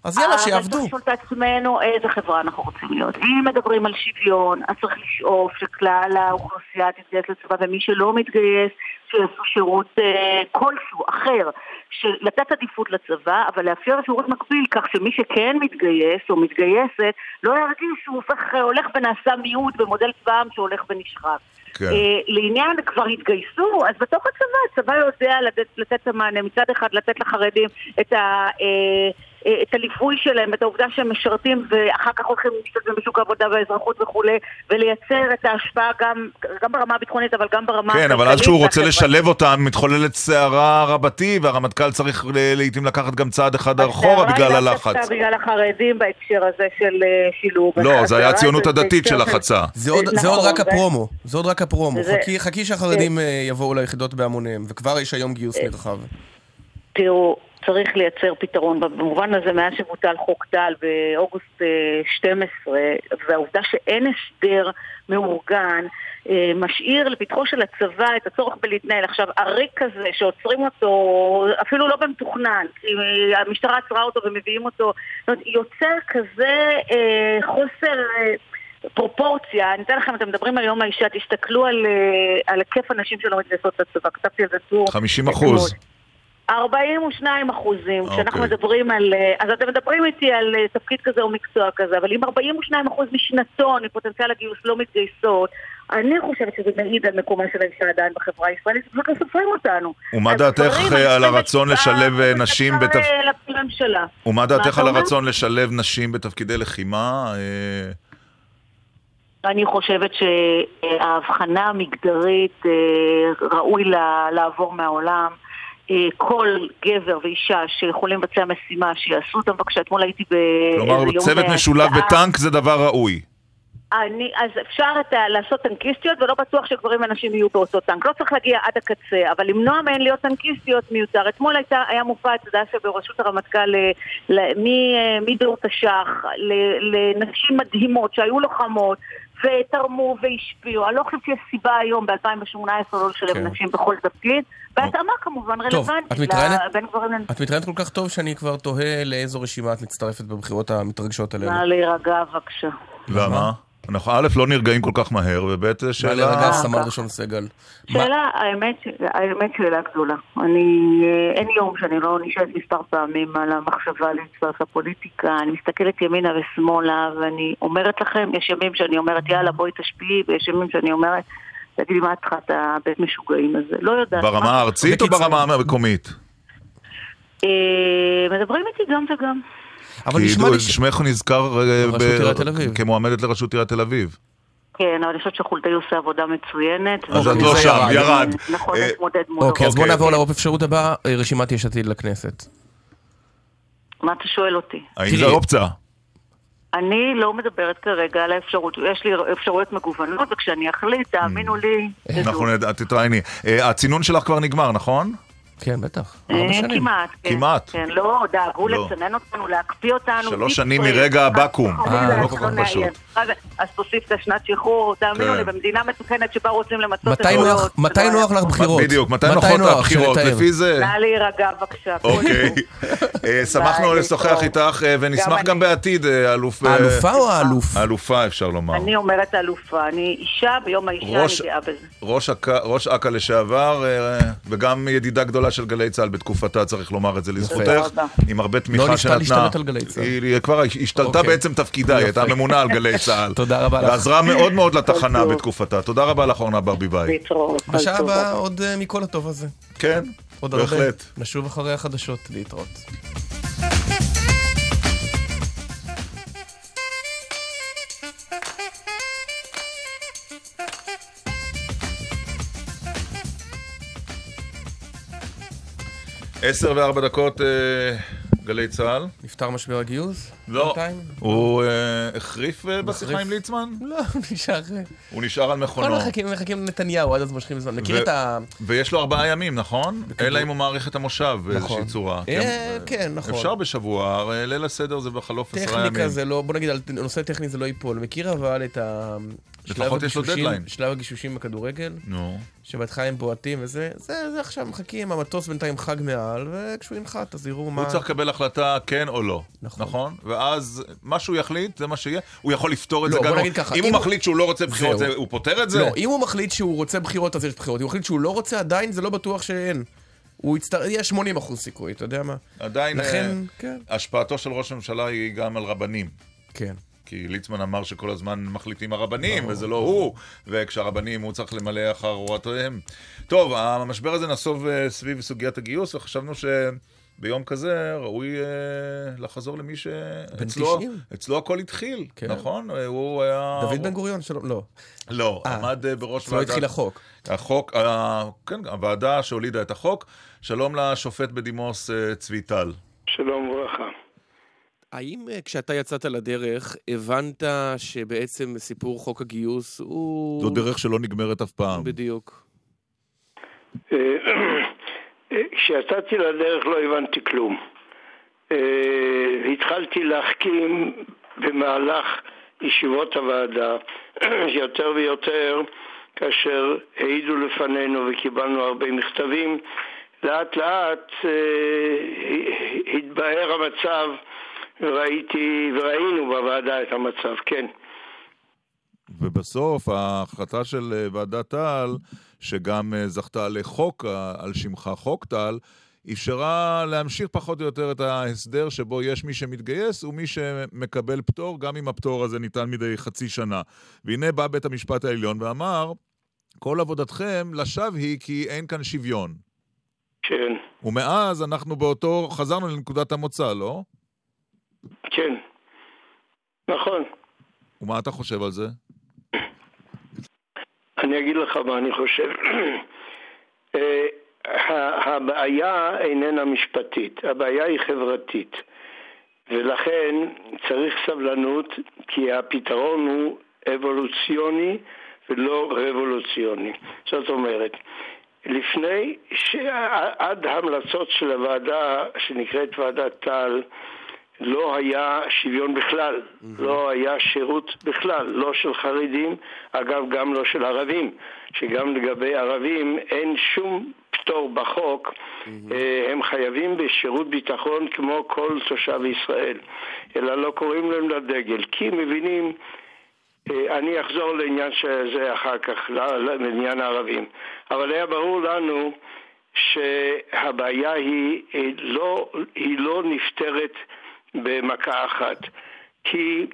אז יאללה, אבל שיעבדו. צריך לשאול את עצמנו איזה חברה אנחנו רוצים להיות. אם מדברים על שוויון, אז צריך לשאוף שכלל האוכלוסייה תתגייס לצבא, ומי שלא מתגייס, שיעשו שירות אה, כלשהו, אחר. של- לתת עדיפות לצבא, אבל לאפשר שירות מקביל, כך שמי שכן מתגייס או מתגייסת, לא ירגיש שהוא הופך, הולך ונעשה מיעוט במודל צבא העם שהולך ונשחק. כן. אה, לעניין כבר התגייסו, אז בתוך הצבא, הצבא יודע לתת, לתת את המענה, מצד אחד לתת לחרדים את, ה, אה, אה, את הליווי שלהם, את העובדה שהם משרתים ואחר כך הולכים להשתתף בשוק העבודה והאזרחות וכולי, ולייצר את ההשפעה גם, גם ברמה הביטחונית אבל גם ברמה כן, אבל אז כשהוא רוצה. לשלב אותם, מתחוללת סערה רבתי, והרמטכ"ל צריך ל- לעיתים לקחת גם צעד אחד אחורה הסערה בגלל היא לאו הלחץ. דווקא בגלל החרדים בהקשר הזה של שילוב. לא, זה היה הסערה הציונות הדתית של לחצה. זה עוד, נכון, רק הפרומו, זה עוד רק הפרומו. זה- חכי, חכי שהחרדים אה, יבואו ליחידות בהמוניהם, וכבר יש היום גיוס נרחב. תראו, צריך לייצר פתרון. במובן הזה, מאז שבוטל חוק טל באוגוסט אה, 12, והעובדה שאין הסדר מאורגן, אה, משאיר לפתחו של הצבא את הצורך בלהתנהל. עכשיו, הריק הזה שעוצרים אותו, אפילו לא במתוכנן, כי אה, המשטרה עצרה אותו ומביאים אותו, זאת אומרת, יוצר כזה אה, חוסר... אה, פרופורציה, אני אתן לכם, אתם מדברים על יום האישה, תסתכלו על, אה, על היקף הנשים שלא מתגייסות לצבא, כתבתי על זה טור. 50 אחוז. 42 אחוזים, כשאנחנו אוקיי. מדברים על... אה, אז אתם מדברים איתי על אה, תפקיד כזה או מקצוע כזה, אבל אם 42 אחוז משנתון מפוטנציאל הגיוס לא מתגייסות, אני חושבת שזה מעיד על מקומה של האישה עדיין בחברה הישראלית, ופשוט לא סופרים אותנו. ומה דעתך על הרצון לשלב נשים אפשר, בתפ... לממשלה. ומה מה דעתך על? הרצון לשלב נשים בתפקידי לחימה? אני חושבת שההבחנה המגדרית אה, ראוי לה- לעבור מהעולם. אה, כל גבר ואישה שיכולים לבצע משימה, שיעשו אותם בבקשה. אתמול הייתי באיזה כלומר, יום... צוות אה, משולב. בטנק זה דבר ראוי. אני, אז אפשר את לעשות טנקיסטיות, ולא בטוח שגברים ונשים יהיו באותו טנק. לא צריך להגיע עד הקצה, אבל למנוע מהן להיות טנקיסטיות מיותר. אתמול הייתה, היה מופע, אתה יודע, שבראשות הרמטכ"ל, אה, ל- מ- אה, מדור תש"ח, ל- לנשים מדהימות שהיו לוחמות. ותרמו והשפיעו. אני לא חושבת שיש סיבה היום, ב-2018, לא לשלב כן. נשים בכל תפקיד. בהתאמה כמובן רלוונטית. את מתראיינת? ל- בין גברים לנשים. את מתראיינת כל כך טוב שאני כבר תוהה לאיזו רשימה את מצטרפת בבחירות המתרגשות נא עלינו. להירגע בבקשה. למה? אנחנו א', לא נרגעים כל כך מהר, וב', שאלה... להירגע, סמל ראשון סגל. שאלה, האמת, האמת שאלה גדולה. אני, אה, אין יום שאני לא נשאלת מספר פעמים על המחשבה להצטרף לפוליטיקה. אני מסתכלת ימינה ושמאלה, ואני אומרת לכם, יש ימים שאני אומרת, יאללה, בואי תשפיעי, ויש ימים שאני אומרת, תגידי, מה את צריכה את הבית משוגעים הזה? לא יודעת. ברמה מה- הארצית או. ברמה המקומית? אה, מדברים איתי גם וגם. אבל כי נשמע לי ש... שמך נזכר אה. כמועמדת לראשות עיריית תל אביב. כן, אבל אני חושבת שחולדאי עושה עבודה מצוינת. אז אוקיי, את לא זה שם, ירד. נכון, אה, להתמודד מולו. אוקיי, אז בואו אוקיי. נעבור לאופציה הבאה, אה, רשימת יש עתיד לכנסת. מה אתה שואל אותי? האם. זו אופציה? אני לא מדברת כרגע על האפשרות, יש לי אפשרויות מגוונות, וכשאני אחליט, תאמינו לי, תדעו. אנחנו נדע, תתראייני. הצינון שלך כבר נגמר, נכון? כן, בטח. אה, ארבע שנים. כמעט, כן. כמעט. כן, לא, דאגו לא. לצנן אותנו, להקפיא אותנו. שלוש שנים. מרגע הבקו"ם. אה, לא כל כך. פשוט. אז- תוסיף את השנת שחרור, תאמינו כן. לי, במדינה מתוקנת שבה רוצים למצות את הזכויות, מתי נוח לך. בחירות? בדיוק, מתי נוחות נוח? הבחירות? לפי זה... נא להירגע בבקשה. אוקיי. אה, שמחנו לשוחח. איתך, אה, ונשמח גם. בעתיד, אלוף... האלופה או האלוף? האלופה, אפשר לומר. אני אומרת אלופה, אני אישה ביום האישה, אני גאה בזה. ראש אכ"א- ראש אכ"א לשעבר, וגם ידידה גדולה של גלי צה"ל בתקופה, צריך לומר את זה לזכותך. עם הרבה לא תמיכה ניסתה שנתנה. להשתלט על גלי צה"ל. היא כבר השתלטה אוקיי. בעצם תפקידה, היא הייתה. ממונה על גלי צה"ל. תודה רבה לך. ועזרה מאוד מאוד לתחנה טוב. בתקופתה. תודה רבה לך, אורנה ברביבאי. בשעה. הבאה עוד אה, מכל הטוב הזה. כן. בהחלט. נשוב אחרי החדשות להתראות. עשר וארבע דקות, אה, גלי צה"ל. נפתר משבר הגיוס? לא. הוא אה, החריף אה, בשיחה עם ליצמן? לא, הוא נשאר... הוא נשאר על מכונו. כל מחכים לנתניהו, עד אז מושכים זמן. מכיר את ה... ויש לו ארבעה ימים, נכון? אלא אם הוא מאריך את המושב באיזושהי נכון. צורה. כי- כן, נכון. אפשר בשבוע, ליל הסדר זה בחלוף עשרה ימים. טכניקה זה לא, בוא נגיד, על נושא טכני זה לא ייפול. מכיר אבל את ה... לפחות יש לו דדליין. שלב הגישושים בכדורגל? נו. שבהתחלה הם בועטים וזה, זה, זה עכשיו מחכים, המטוס בינתיים חג מעל, וכשהוא ינחת אז יראו מה... הוא צריך לקבל החלטה כן או לא, נכון. נכון? ואז מה שהוא יחליט, זה מה שיהיה. הוא יכול לפתור את לא, זה גם... לא. ככה, אם הוא מחליט שהוא לא רוצה בחירות. זה- הוא פותר את זה? לא, אם הוא מחליט שהוא רוצה בחירות אז יש בחירות, אם הוא מחליט שהוא לא רוצה עדיין, זה לא בטוח שאין. הוא יצטר... יהיה 80 אחוז סיכוי, אתה יודע מה? עדיין, לכן, אה, כן. השפעתו של ראש הממשלה היא גם על רבנים. כן. כי ליצמן אמר שכל הזמן מחליטים הרבנים, וזה לא הוא, וכשהרבנים הוא צריך למלא אחר הוראותיהם. טוב, המשבר הזה נסוב אה, סביב סוגיית הגיוס, וחשבנו שביום כזה ראוי אה, לחזור למי שאצלו 90. אצלו הכל התחיל, כן. נכון? אה, הוא היה... דוד בן גוריון שלום, לא. לא, אה, עמד אה, בראש אצלו התחיל החוק. החוק, אה, כן, הוועדה שהולידה את החוק. שלום לשופט בדימוס אה, צבי טל. שלום וברכה. האם אה, כשאתה יצאת לדרך, הבנת שבעצם סיפור חוק הגיוס הוא... זו דרך שלא נגמרת אף פעם. בדיוק. אה, כשיצאתי לדרך לא הבנתי כלום. אה, התחלתי להחכים במהלך ישיבות הוועדה שיותר ויותר כאשר העידו לפנינו וקיבלנו הרבה מכתבים לאט לאט אה, התבהר המצב וראיתי וראינו בוועדה את המצב, כן. ובסוף ההחלטה של אה, ועדת טל, שגם אה, זכתה לחוק אה, על שמך, חוק טל, אפשרה להמשיך פחות או יותר את ההסדר שבו יש מי שמתגייס ומי שמקבל פטור, גם אם הפטור הזה ניתן מדי חצי שנה. והנה בא בית המשפט העליון ואמר, כל עבודתכם לשווא היא כי אין כאן שוויון. כן. ומאז אנחנו באותו, חזרנו לנקודת המוצא, לא? כן. נכון. ומה אתה חושב על זה? אני אגיד לך מה אני חושב. אה, הבעיה איננה משפטית, הבעיה היא חברתית. ולכן צריך סבלנות, כי הפתרון הוא אבולוציוני ולא רבולוציוני. זאת אומרת, לפני, ש... עד ההמלצות של הוועדה שנקראת ועדת טל, לא היה שוויון בכלל, mm-hmm. לא היה שירות בכלל, לא של חרדים, אגב גם לא של ערבים, שגם לגבי ערבים אין שום פטור בחוק, mm-hmm. הם חייבים בשירות ביטחון כמו כל תושב ישראל, אלא לא קוראים להם לדגל, כי מבינים, אני אחזור לעניין שזה אחר כך, לעניין הערבים, אבל היה ברור לנו שהבעיה היא לא, היא לא נפתרת במכה אחת. כי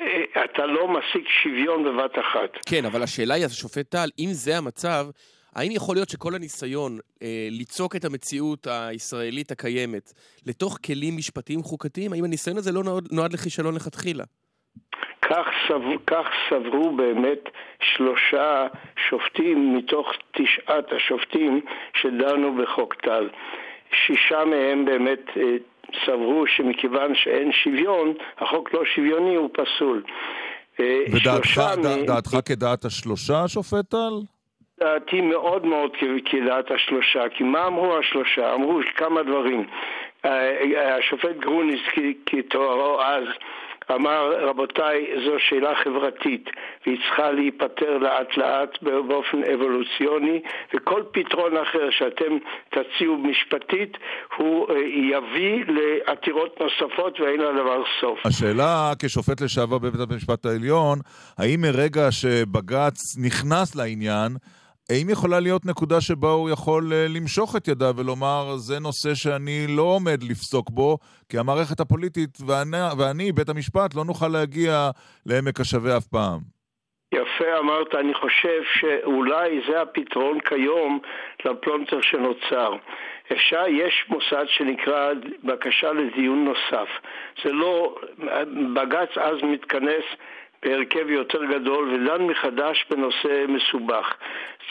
אה, אתה לא משיג שוויון בבת אחת. כן, אבל השאלה היא, אז השופט טל, אם זה המצב, האם יכול להיות שכל הניסיון אה, ליצוק את המציאות הישראלית הקיימת לתוך כלים משפטיים חוקתיים, האם הניסיון הזה לא נועד, נועד לכישלון לכתחילה? כך, סבר, כך סברו באמת שלושה שופטים מתוך תשעת השופטים שדנו בחוק טל. שישה מהם באמת אה, סברו שמכיוון שאין שוויון, החוק לא שוויוני, הוא פסול. אה, ודעתך מ... דעתך כדעת השלושה, שופט טל? דעתי מאוד מאוד כדעת השלושה, כי מה אמרו השלושה? אמרו כמה דברים. השופט גרוניס כתוארו אז אמר, רבותיי, זו שאלה חברתית והיא צריכה להיפטר לאט לאט באופן אבולוציוני וכל פתרון אחר שאתם תציעו משפטית הוא יביא לעתירות נוספות ואין לדבר סוף. השאלה כשופט לשעבר בבית המשפט העליון, האם מרגע שבג"ץ נכנס לעניין, האם יכולה להיות נקודה שבה הוא יכול למשוך את ידיו ולומר, זה נושא שאני לא עומד לפסוק בו, כי המערכת הפוליטית ואני, ואני בית המשפט, לא נוכל להגיע לעמק השווה אף פעם? יפה אמרת, אני חושב שאולי זה הפתרון כיום לפלונטר שנוצר. אפשר, יש מוסד שנקרא בקשה לדיון נוסף. זה לא, בג"ץ אז מתכנס בהרכב יותר גדול ודן מחדש בנושא מסובך.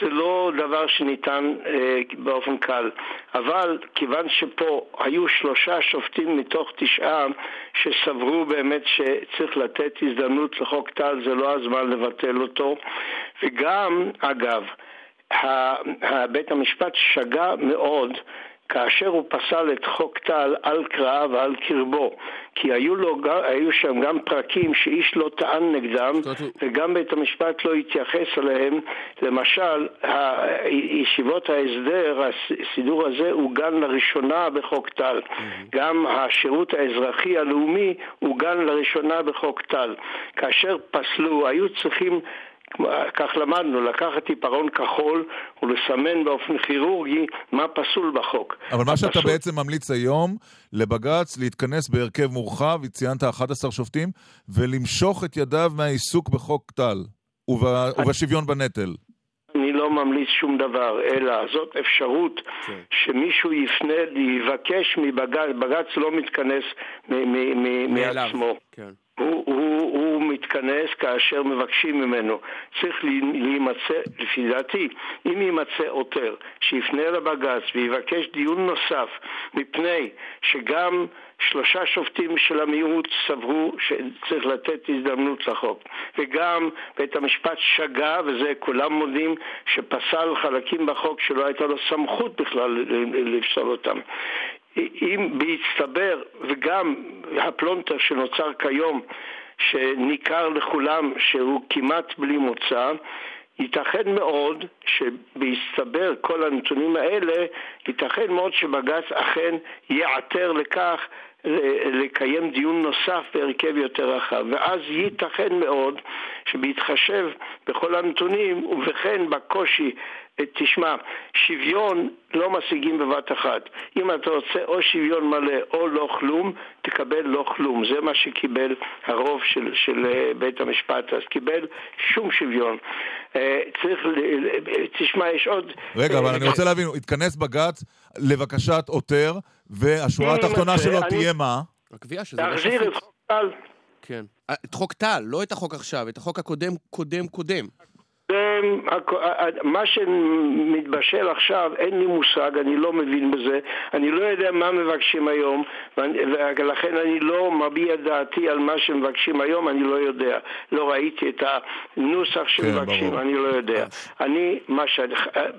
זה לא דבר שניתן אה, באופן קל, אבל כיוון שפה היו שלושה שופטים מתוך תשעה שסברו באמת שצריך לתת הזדמנות לחוק טל, זה לא הזמן לבטל אותו, וגם, אגב, בית המשפט שגה מאוד כאשר הוא פסל את חוק טל על קראה ועל קרבו, כי היו, לו, היו שם גם פרקים שאיש לא טען נגדם, וגם בית המשפט לא התייחס אליהם. למשל, ישיבות ההסדר, הסידור הזה עוגן לראשונה בחוק טל. גם השירות האזרחי הלאומי עוגן לראשונה בחוק טל. כאשר פסלו, היו צריכים כך למדנו, לקחת עיפרון כחול ולסמן באופן כירורגי מה פסול בחוק. אבל מה שאתה הפסול- בעצם ממליץ היום לבג"ץ להתכנס בהרכב מורחב, ציינת 11 שופטים, ולמשוך את ידיו מהעיסוק בחוק טל וב- ובשוויון בנטל. אני לא ממליץ שום דבר, אלא זאת אפשרות שמישהו יפנה, יבקש מבג"ץ, בג"ץ לא מתכנס מ- מ- מ- מאליו. מעצמו. כן. הוא, הוא, הוא מתכנס כאשר מבקשים ממנו. צריך להימצא, לפי דעתי, אם יימצא עותר שיפנה לבג"ץ ויבקש דיון נוסף, מפני שגם שלושה שופטים של המיעוט סברו שצריך לתת הזדמנות לחוק, וגם בית המשפט שגה, וזה כולם מודים, שפסל חלקים בחוק שלא הייתה לו סמכות בכלל לפסול אותם. אם בהצטבר, וגם הפלונטר שנוצר כיום, שניכר לכולם שהוא כמעט בלי מוצא, ייתכן מאוד שבהצטבר כל הנתונים האלה, ייתכן מאוד שבג"ץ אכן ייעתר לכך לקיים דיון נוסף בהרכב יותר רחב, ואז ייתכן מאוד שבהתחשב בכל הנתונים ובכן בקושי, תשמע, שוויון לא משיגים בבת אחת. אם אתה רוצה או שוויון מלא או לא כלום, תקבל לא כלום. זה מה שקיבל הרוב של, של אה, בית המשפט, אז קיבל שום שוויון. אה, צריך, תשמע, יש עוד... רגע, אבל אה, אני רוצה להבין, התכנס בג"ץ לבקשת עותר, והשורה אם התחתונה שלו אני- תהיה מה? הקביעה שזה לא להחזיר שפיט. את חוק טל. כן. את חוק טל, לא את החוק עכשיו, את החוק הקודם, קודם, קודם. מה שמתבשל עכשיו, אין לי מושג, אני לא מבין בזה, אני לא יודע מה מבקשים היום, ולכן אני לא מביע דעתי על מה שמבקשים היום, אני לא יודע. לא ראיתי את הנוסח שמבקשים, ברור. אני לא יודע. אני, מה ש...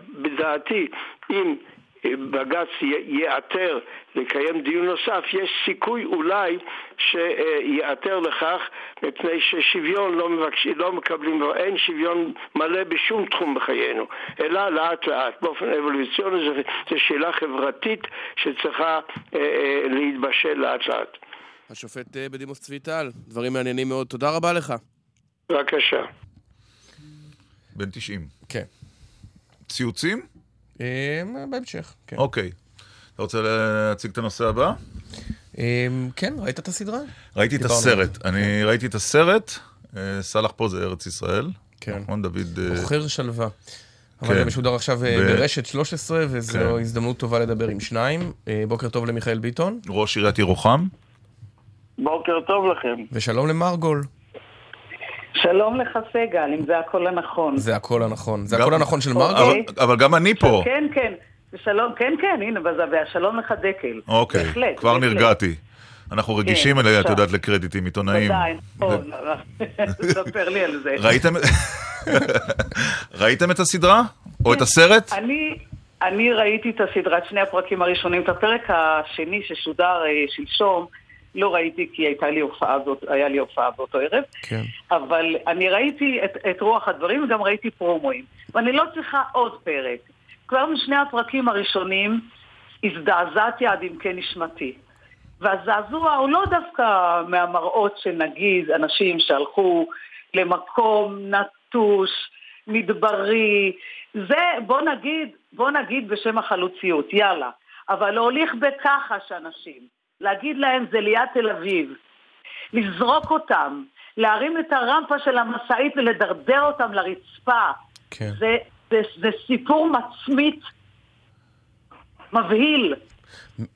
בדעתי, אם בג"ץ ייעתר לקיים דיון נוסף, יש סיכוי אולי שייעתר לכך, מפני ששוויון לא, מבקש, לא מקבלים, אין שוויון מלא בשום תחום בחיינו, אלא לאט לאט, באופן אבולוציוני, זו, זו שאלה חברתית שצריכה אה, אה, להתבשל לאט לאט. השופט אה, בדימוס צבי טל, דברים מעניינים מאוד. תודה רבה לך. בבקשה. בן 90. כן. ציוצים? אה, בהמשך, כן. אוקיי. אתה רוצה להציג את הנושא הבא? אה, כן, ראית את הסדרה? ראיתי את הסרט. אני ראיתי את הסרט, אה, סאלח פה זה ארץ ישראל. כן. נכון, דוד... אה, עוכר שלווה. אבל כן. זה משודר עכשיו אה, ברשת 13, וזו כן. הזדמנות טובה לדבר עם שניים. בוקר טוב למיכאל ביטון, ראש עיריית ירוחם. בוקר טוב לכם. ושלום למרגול. שלום לך סגל, אם זה הקול הנכון. זה הקול הנכון. זה הקול הנכון של אבל- מרגול? אבל גם אני פה. כן, כן. ושלום, כן, כן, הנה, והשלום לך דקל. אוקיי, בהחלט, כבר בהחלט. נרגעתי. אנחנו רגישים כן, אליה, את. יודעת, לקרדיטים עיתונאיים. ודאי, נכון, ספר לי על זה. ראיתם... את הסדרה? או את הסרט? אני, אני ראיתי את הסדרה, את שני הפרקים הראשונים, את הפרק השני ששודר אה, שלשום, לא ראיתי כי הייתה לי הופעה, זאת, היה לי הופעה באותו ערב, כן. אבל אני ראיתי את, את רוח הדברים וגם ראיתי פרומואים. ואני לא צריכה עוד פרק. כבר משני הפרקים הראשונים הזדעזעתי עד עמקי נשמתי. והזעזוע הוא לא דווקא מהמראות שנגיד אנשים שהלכו למקום נטוש, מדברי, זה בוא נגיד, בוא נגיד בשם החלוציות, יאללה. אבל להוליך בכחש אנשים, להגיד להם זה ליד תל אביב, לזרוק אותם, להרים את הרמפה של המשאית ולדרדר אותם לרצפה, כן. זה, זה, זה סיפור מצמית מבהיל.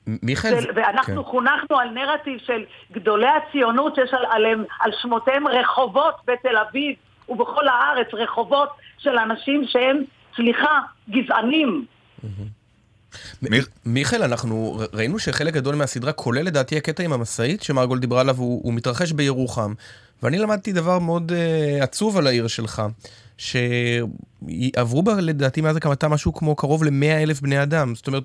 מיכאל... של, ואנחנו כן. חונכנו על נרטיב של גדולי הציונות שיש על, עליהם, על שמותיהם רחובות בתל אביב ובכל הארץ, רחובות של אנשים שהם, סליחה, גזענים. מיכאל, אנחנו ראינו שחלק גדול מהסדרה, כולל לדעתי הקטע עם המשאית שמרגול דיברה עליו, הוא, הוא מתרחש בירוחם. ואני למדתי דבר מאוד uh, עצוב על העיר שלך, שעברו בה לדעתי מאז הקמתה משהו כמו קרוב ל-100 אלף בני אדם. זאת אומרת,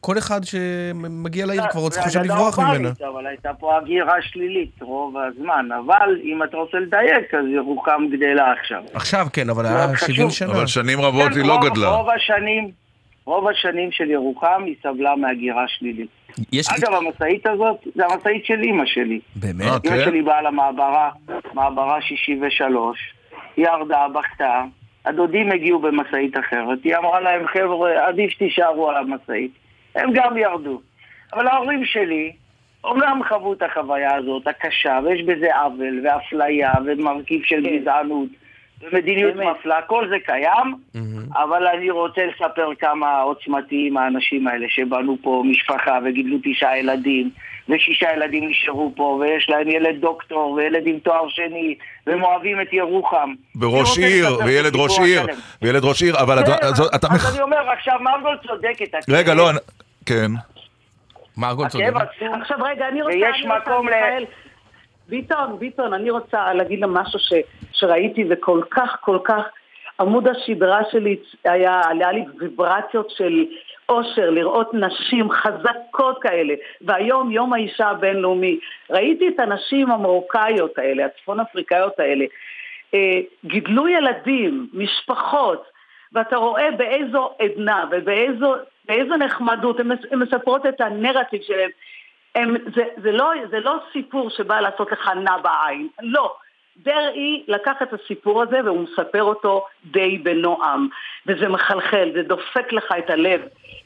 כל אחד שמגיע לעיר כבר זה חושב לברוח ממנה. אבל הייתה פה הגירה שלילית רוב הזמן. אבל אם אתה רוצה לדייק, אז ירוחם גדלה עכשיו. עכשיו כן, אבל היה חשוב. 70 שנה. אבל שנים רבות כן, היא לא רוב- גדלה. רוב השנים, רוב השנים של ירוחם היא סבלה מהגירה שלילית. יש אגב, המשאית הזאת, זה המשאית של אימא שלי. באמת? אה, אימא כן? שלי באה למעברה, מעברה 63, היא ירדה, בכתה, הדודים הגיעו במשאית אחרת, היא אמרה להם, חבר'ה, עדיף שתישארו על המשאית. הם גם ירדו. אבל ההורים שלי, אומנם חוו את החוויה הזאת, הקשה, ויש בזה עוול, ואפליה, ומרכיב של גזענות, ומדיניות מפלה, כל זה קיים, אבל אני רוצה לספר כמה עוצמתיים האנשים האלה שבנו פה משפחה וגידלו תשעה ילדים, ושישה ילדים נשארו פה, ויש להם ילד דוקטור, וילד עם תואר שני, והם אוהבים את ירוחם. רוצה עיר, וילד ראש עיר. וילד ראש עיר, אבל אתה- כן, אז אתה... מח- אז אני אומר, עכשיו מרגול צודקת. רגע, לא, אני- כן. מרגול עצום. עכשיו רגע, אני רוצה... ויש אני מקום ל- ביטון, ביטון, אני רוצה להגיד לה משהו ש, שראיתי וכל כך, כל כך, עמוד השדרה שלי היה, היה לי ויברציות של אושר, לראות נשים חזקות כאלה, והיום יום האישה הבינלאומי, ראיתי את הנשים המרוקאיות האלה, הצפון אפריקאיות האלה, אה, גידלו ילדים, משפחות, ואתה רואה באיזו עדנה ובאיזו באיזו נחמדות, הן מספרות את הנרטיב שלהן. הם, זה, זה, לא, זה לא סיפור שבא לעשות לך נע בעין, לא. דרעי לקח את הסיפור הזה והוא מספר אותו די בנועם, וזה מחלחל, זה דופק לך את הלב,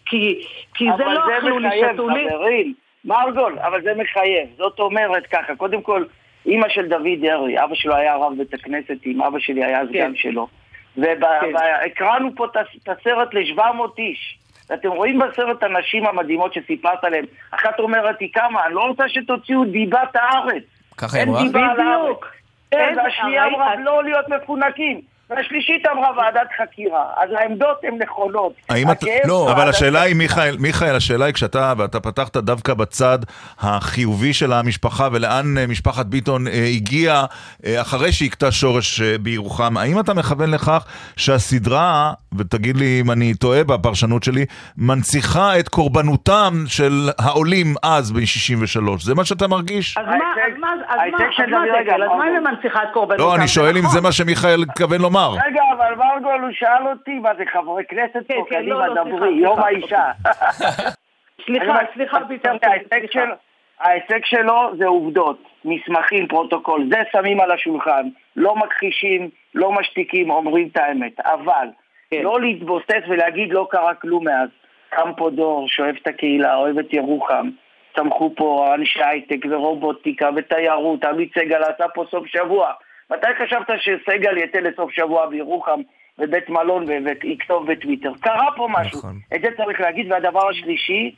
כי, כי זה לא זה אכלו לי, שתו לי. חברים. מרגול, אבל זה מחייב. זאת אומרת ככה, קודם כל, אימא של דוד דרעי, אבא שלו היה רב בית הכנסת, עם אבא שלי היה סגן שלו. והקראנו פה את הס- את הסרט ל-700 איש. ואתם רואים בסרט הנשים המדהימות שסיפרת עליהן. אחת אומרת, היא קמה, אני לא רוצה שתוציאו דיבת הארץ. ככה היא אין אמרה? דיבה על הארץ. בדיוק. כן, אין- והשנייה אמרה לא להיות מפונקים. והשלישית אמרה ועדת חקירה. אז העמדות הן נכונות. האם אתה... הכאב לא, אבל השאלה היא, מיכאל, מיכאל, השאלה היא כשאתה, ואתה פתחת דווקא בצד החיובי של המשפחה, ולאן אה, משפחת ביטון אה, הגיעה אה, אחרי שהכתה שורש בירוחם, האם אתה מכוון לכך שהסדרה, ותגיד לי אם אני טועה בפרשנות שלי, מנציחה את קורבנותם של העולים אז ב-63? זה מה שאתה מרגיש? אז מה, אז מה, אז מה, אז מה? אז מה. היא מנציחה את קורבנותם? לא, אני שואל אם זה מה שמיכאל התכוון לומר. רגע, אבל מרגול, הוא שאל אותי, מה זה חברי כנסת פה, כן, קדימה, לא, לא, דברי, יום. האישה. סליחה, סליחה, של- ההישג שלו זה עובדות, מסמכים, פרוטוקול, זה שמים על השולחן, לא מכחישים, לא משתיקים, אומרים את האמת, אבל כן. לא להתבוסס ולהגיד לא קרה כלום מאז. קם פה דור שאוהב את הקהילה, אוהב את ירוחם, צמחו פה אנשי הייטק ורובוטיקה ותיירות, עמית סגל עשה פה סוף שבוע. מתי חשבת שסגל יצא לסוף שבוע בירוחם בבית מלון ויכתוב בטוויטר? קרה פה משהו. נכון. את זה צריך להגיד. והדבר השלישי,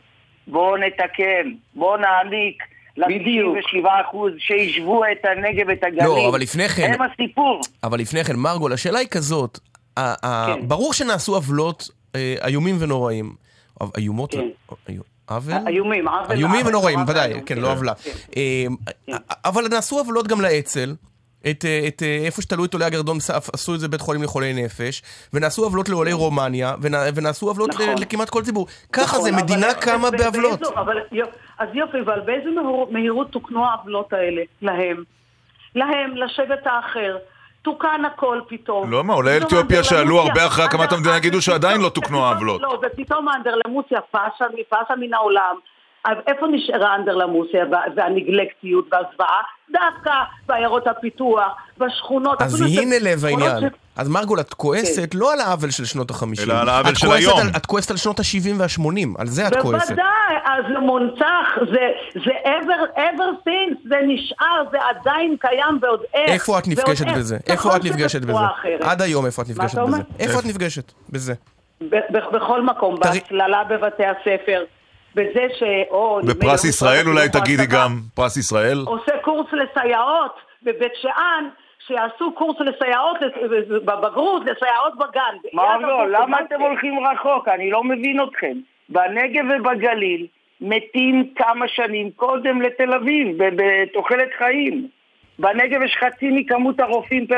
בואו נתקן, בואו נעניק ל-97% שישבו את הנגב ואת הגליל. לא, אבל לפני כן- הם הסיפור. אבל לפני כן, מרגול, השאלה היא כזאת, כן. ברור שנעשו עוולות אה, איומים ונוראים. איומות? כן. עוול? איומים, עוול. איומים ונוראים, ודאי. כן, לא עוולה. אה, אבל נעשו עוולות גם לאצ"ל. את, אה, את, איפה שתלו את עולי הגרדום עשו את זה בית חולים לחולי נפש, ונעשו עוולות לעולי רומניה, ונע- ונעשו עוולות נכון. לכמעט כל ציבור. ככה נכון, זה, אבל- מדינה קמה ב- בעוולות. באיזו- אבל אז יופי, אבל באיזה מהירות תוקנו העוולות האלה? להם. להם, לשבט האחר. תוקן הכל פתאום. לא, מה, עולי פתאום אתיופיה שעלו הרבה אחרי הקמת המדינה יגידו שעדיין לא תוקנו העוולות. לא, ופתאום האנדרלמוסיה פשה, פשה מן העולם. אז איפה נשארה האנדרלמוסיה וה- והנגלקטיות והזוועה? דווקא בעיירות הפיתוח, בשכונות. אז הנה לב העניין. אז מרגול, את כועסת לא על העוול של שנות החמישים. אלא על העוול את של היום. על- את כועסת על שנות ה-70 וה-80, על זה את כועסת. בוודאי, אז זה מונצח, זה, זה ever, ever since, זה נשאר, זה עדיין קיים ועוד איך. איפה את נפגשת איך. בזה? נכון איפה את שזה נפגשת בזה? אחרת. עד היום איפה את נפגשת? בזה? איפה את נפגשת בזה? בכל מקום, תראי- בהצללה בבתי הספר, בזה ש... בפרס ישראל אולי תגידי גם, פרס ישראל. עושה קורס לסייעות בבית שאן, שיעשו קורס לסייעות לס- בבגרות, לסייעות בגן. מרגו, למה אתם הולכים רחוק? אני לא מבין אתכם. בנגב ובגליל מתים כמה שנים קודם לתל אביב, בתוחלת חיים. בנגב יש חצי מכמות הרופאים פר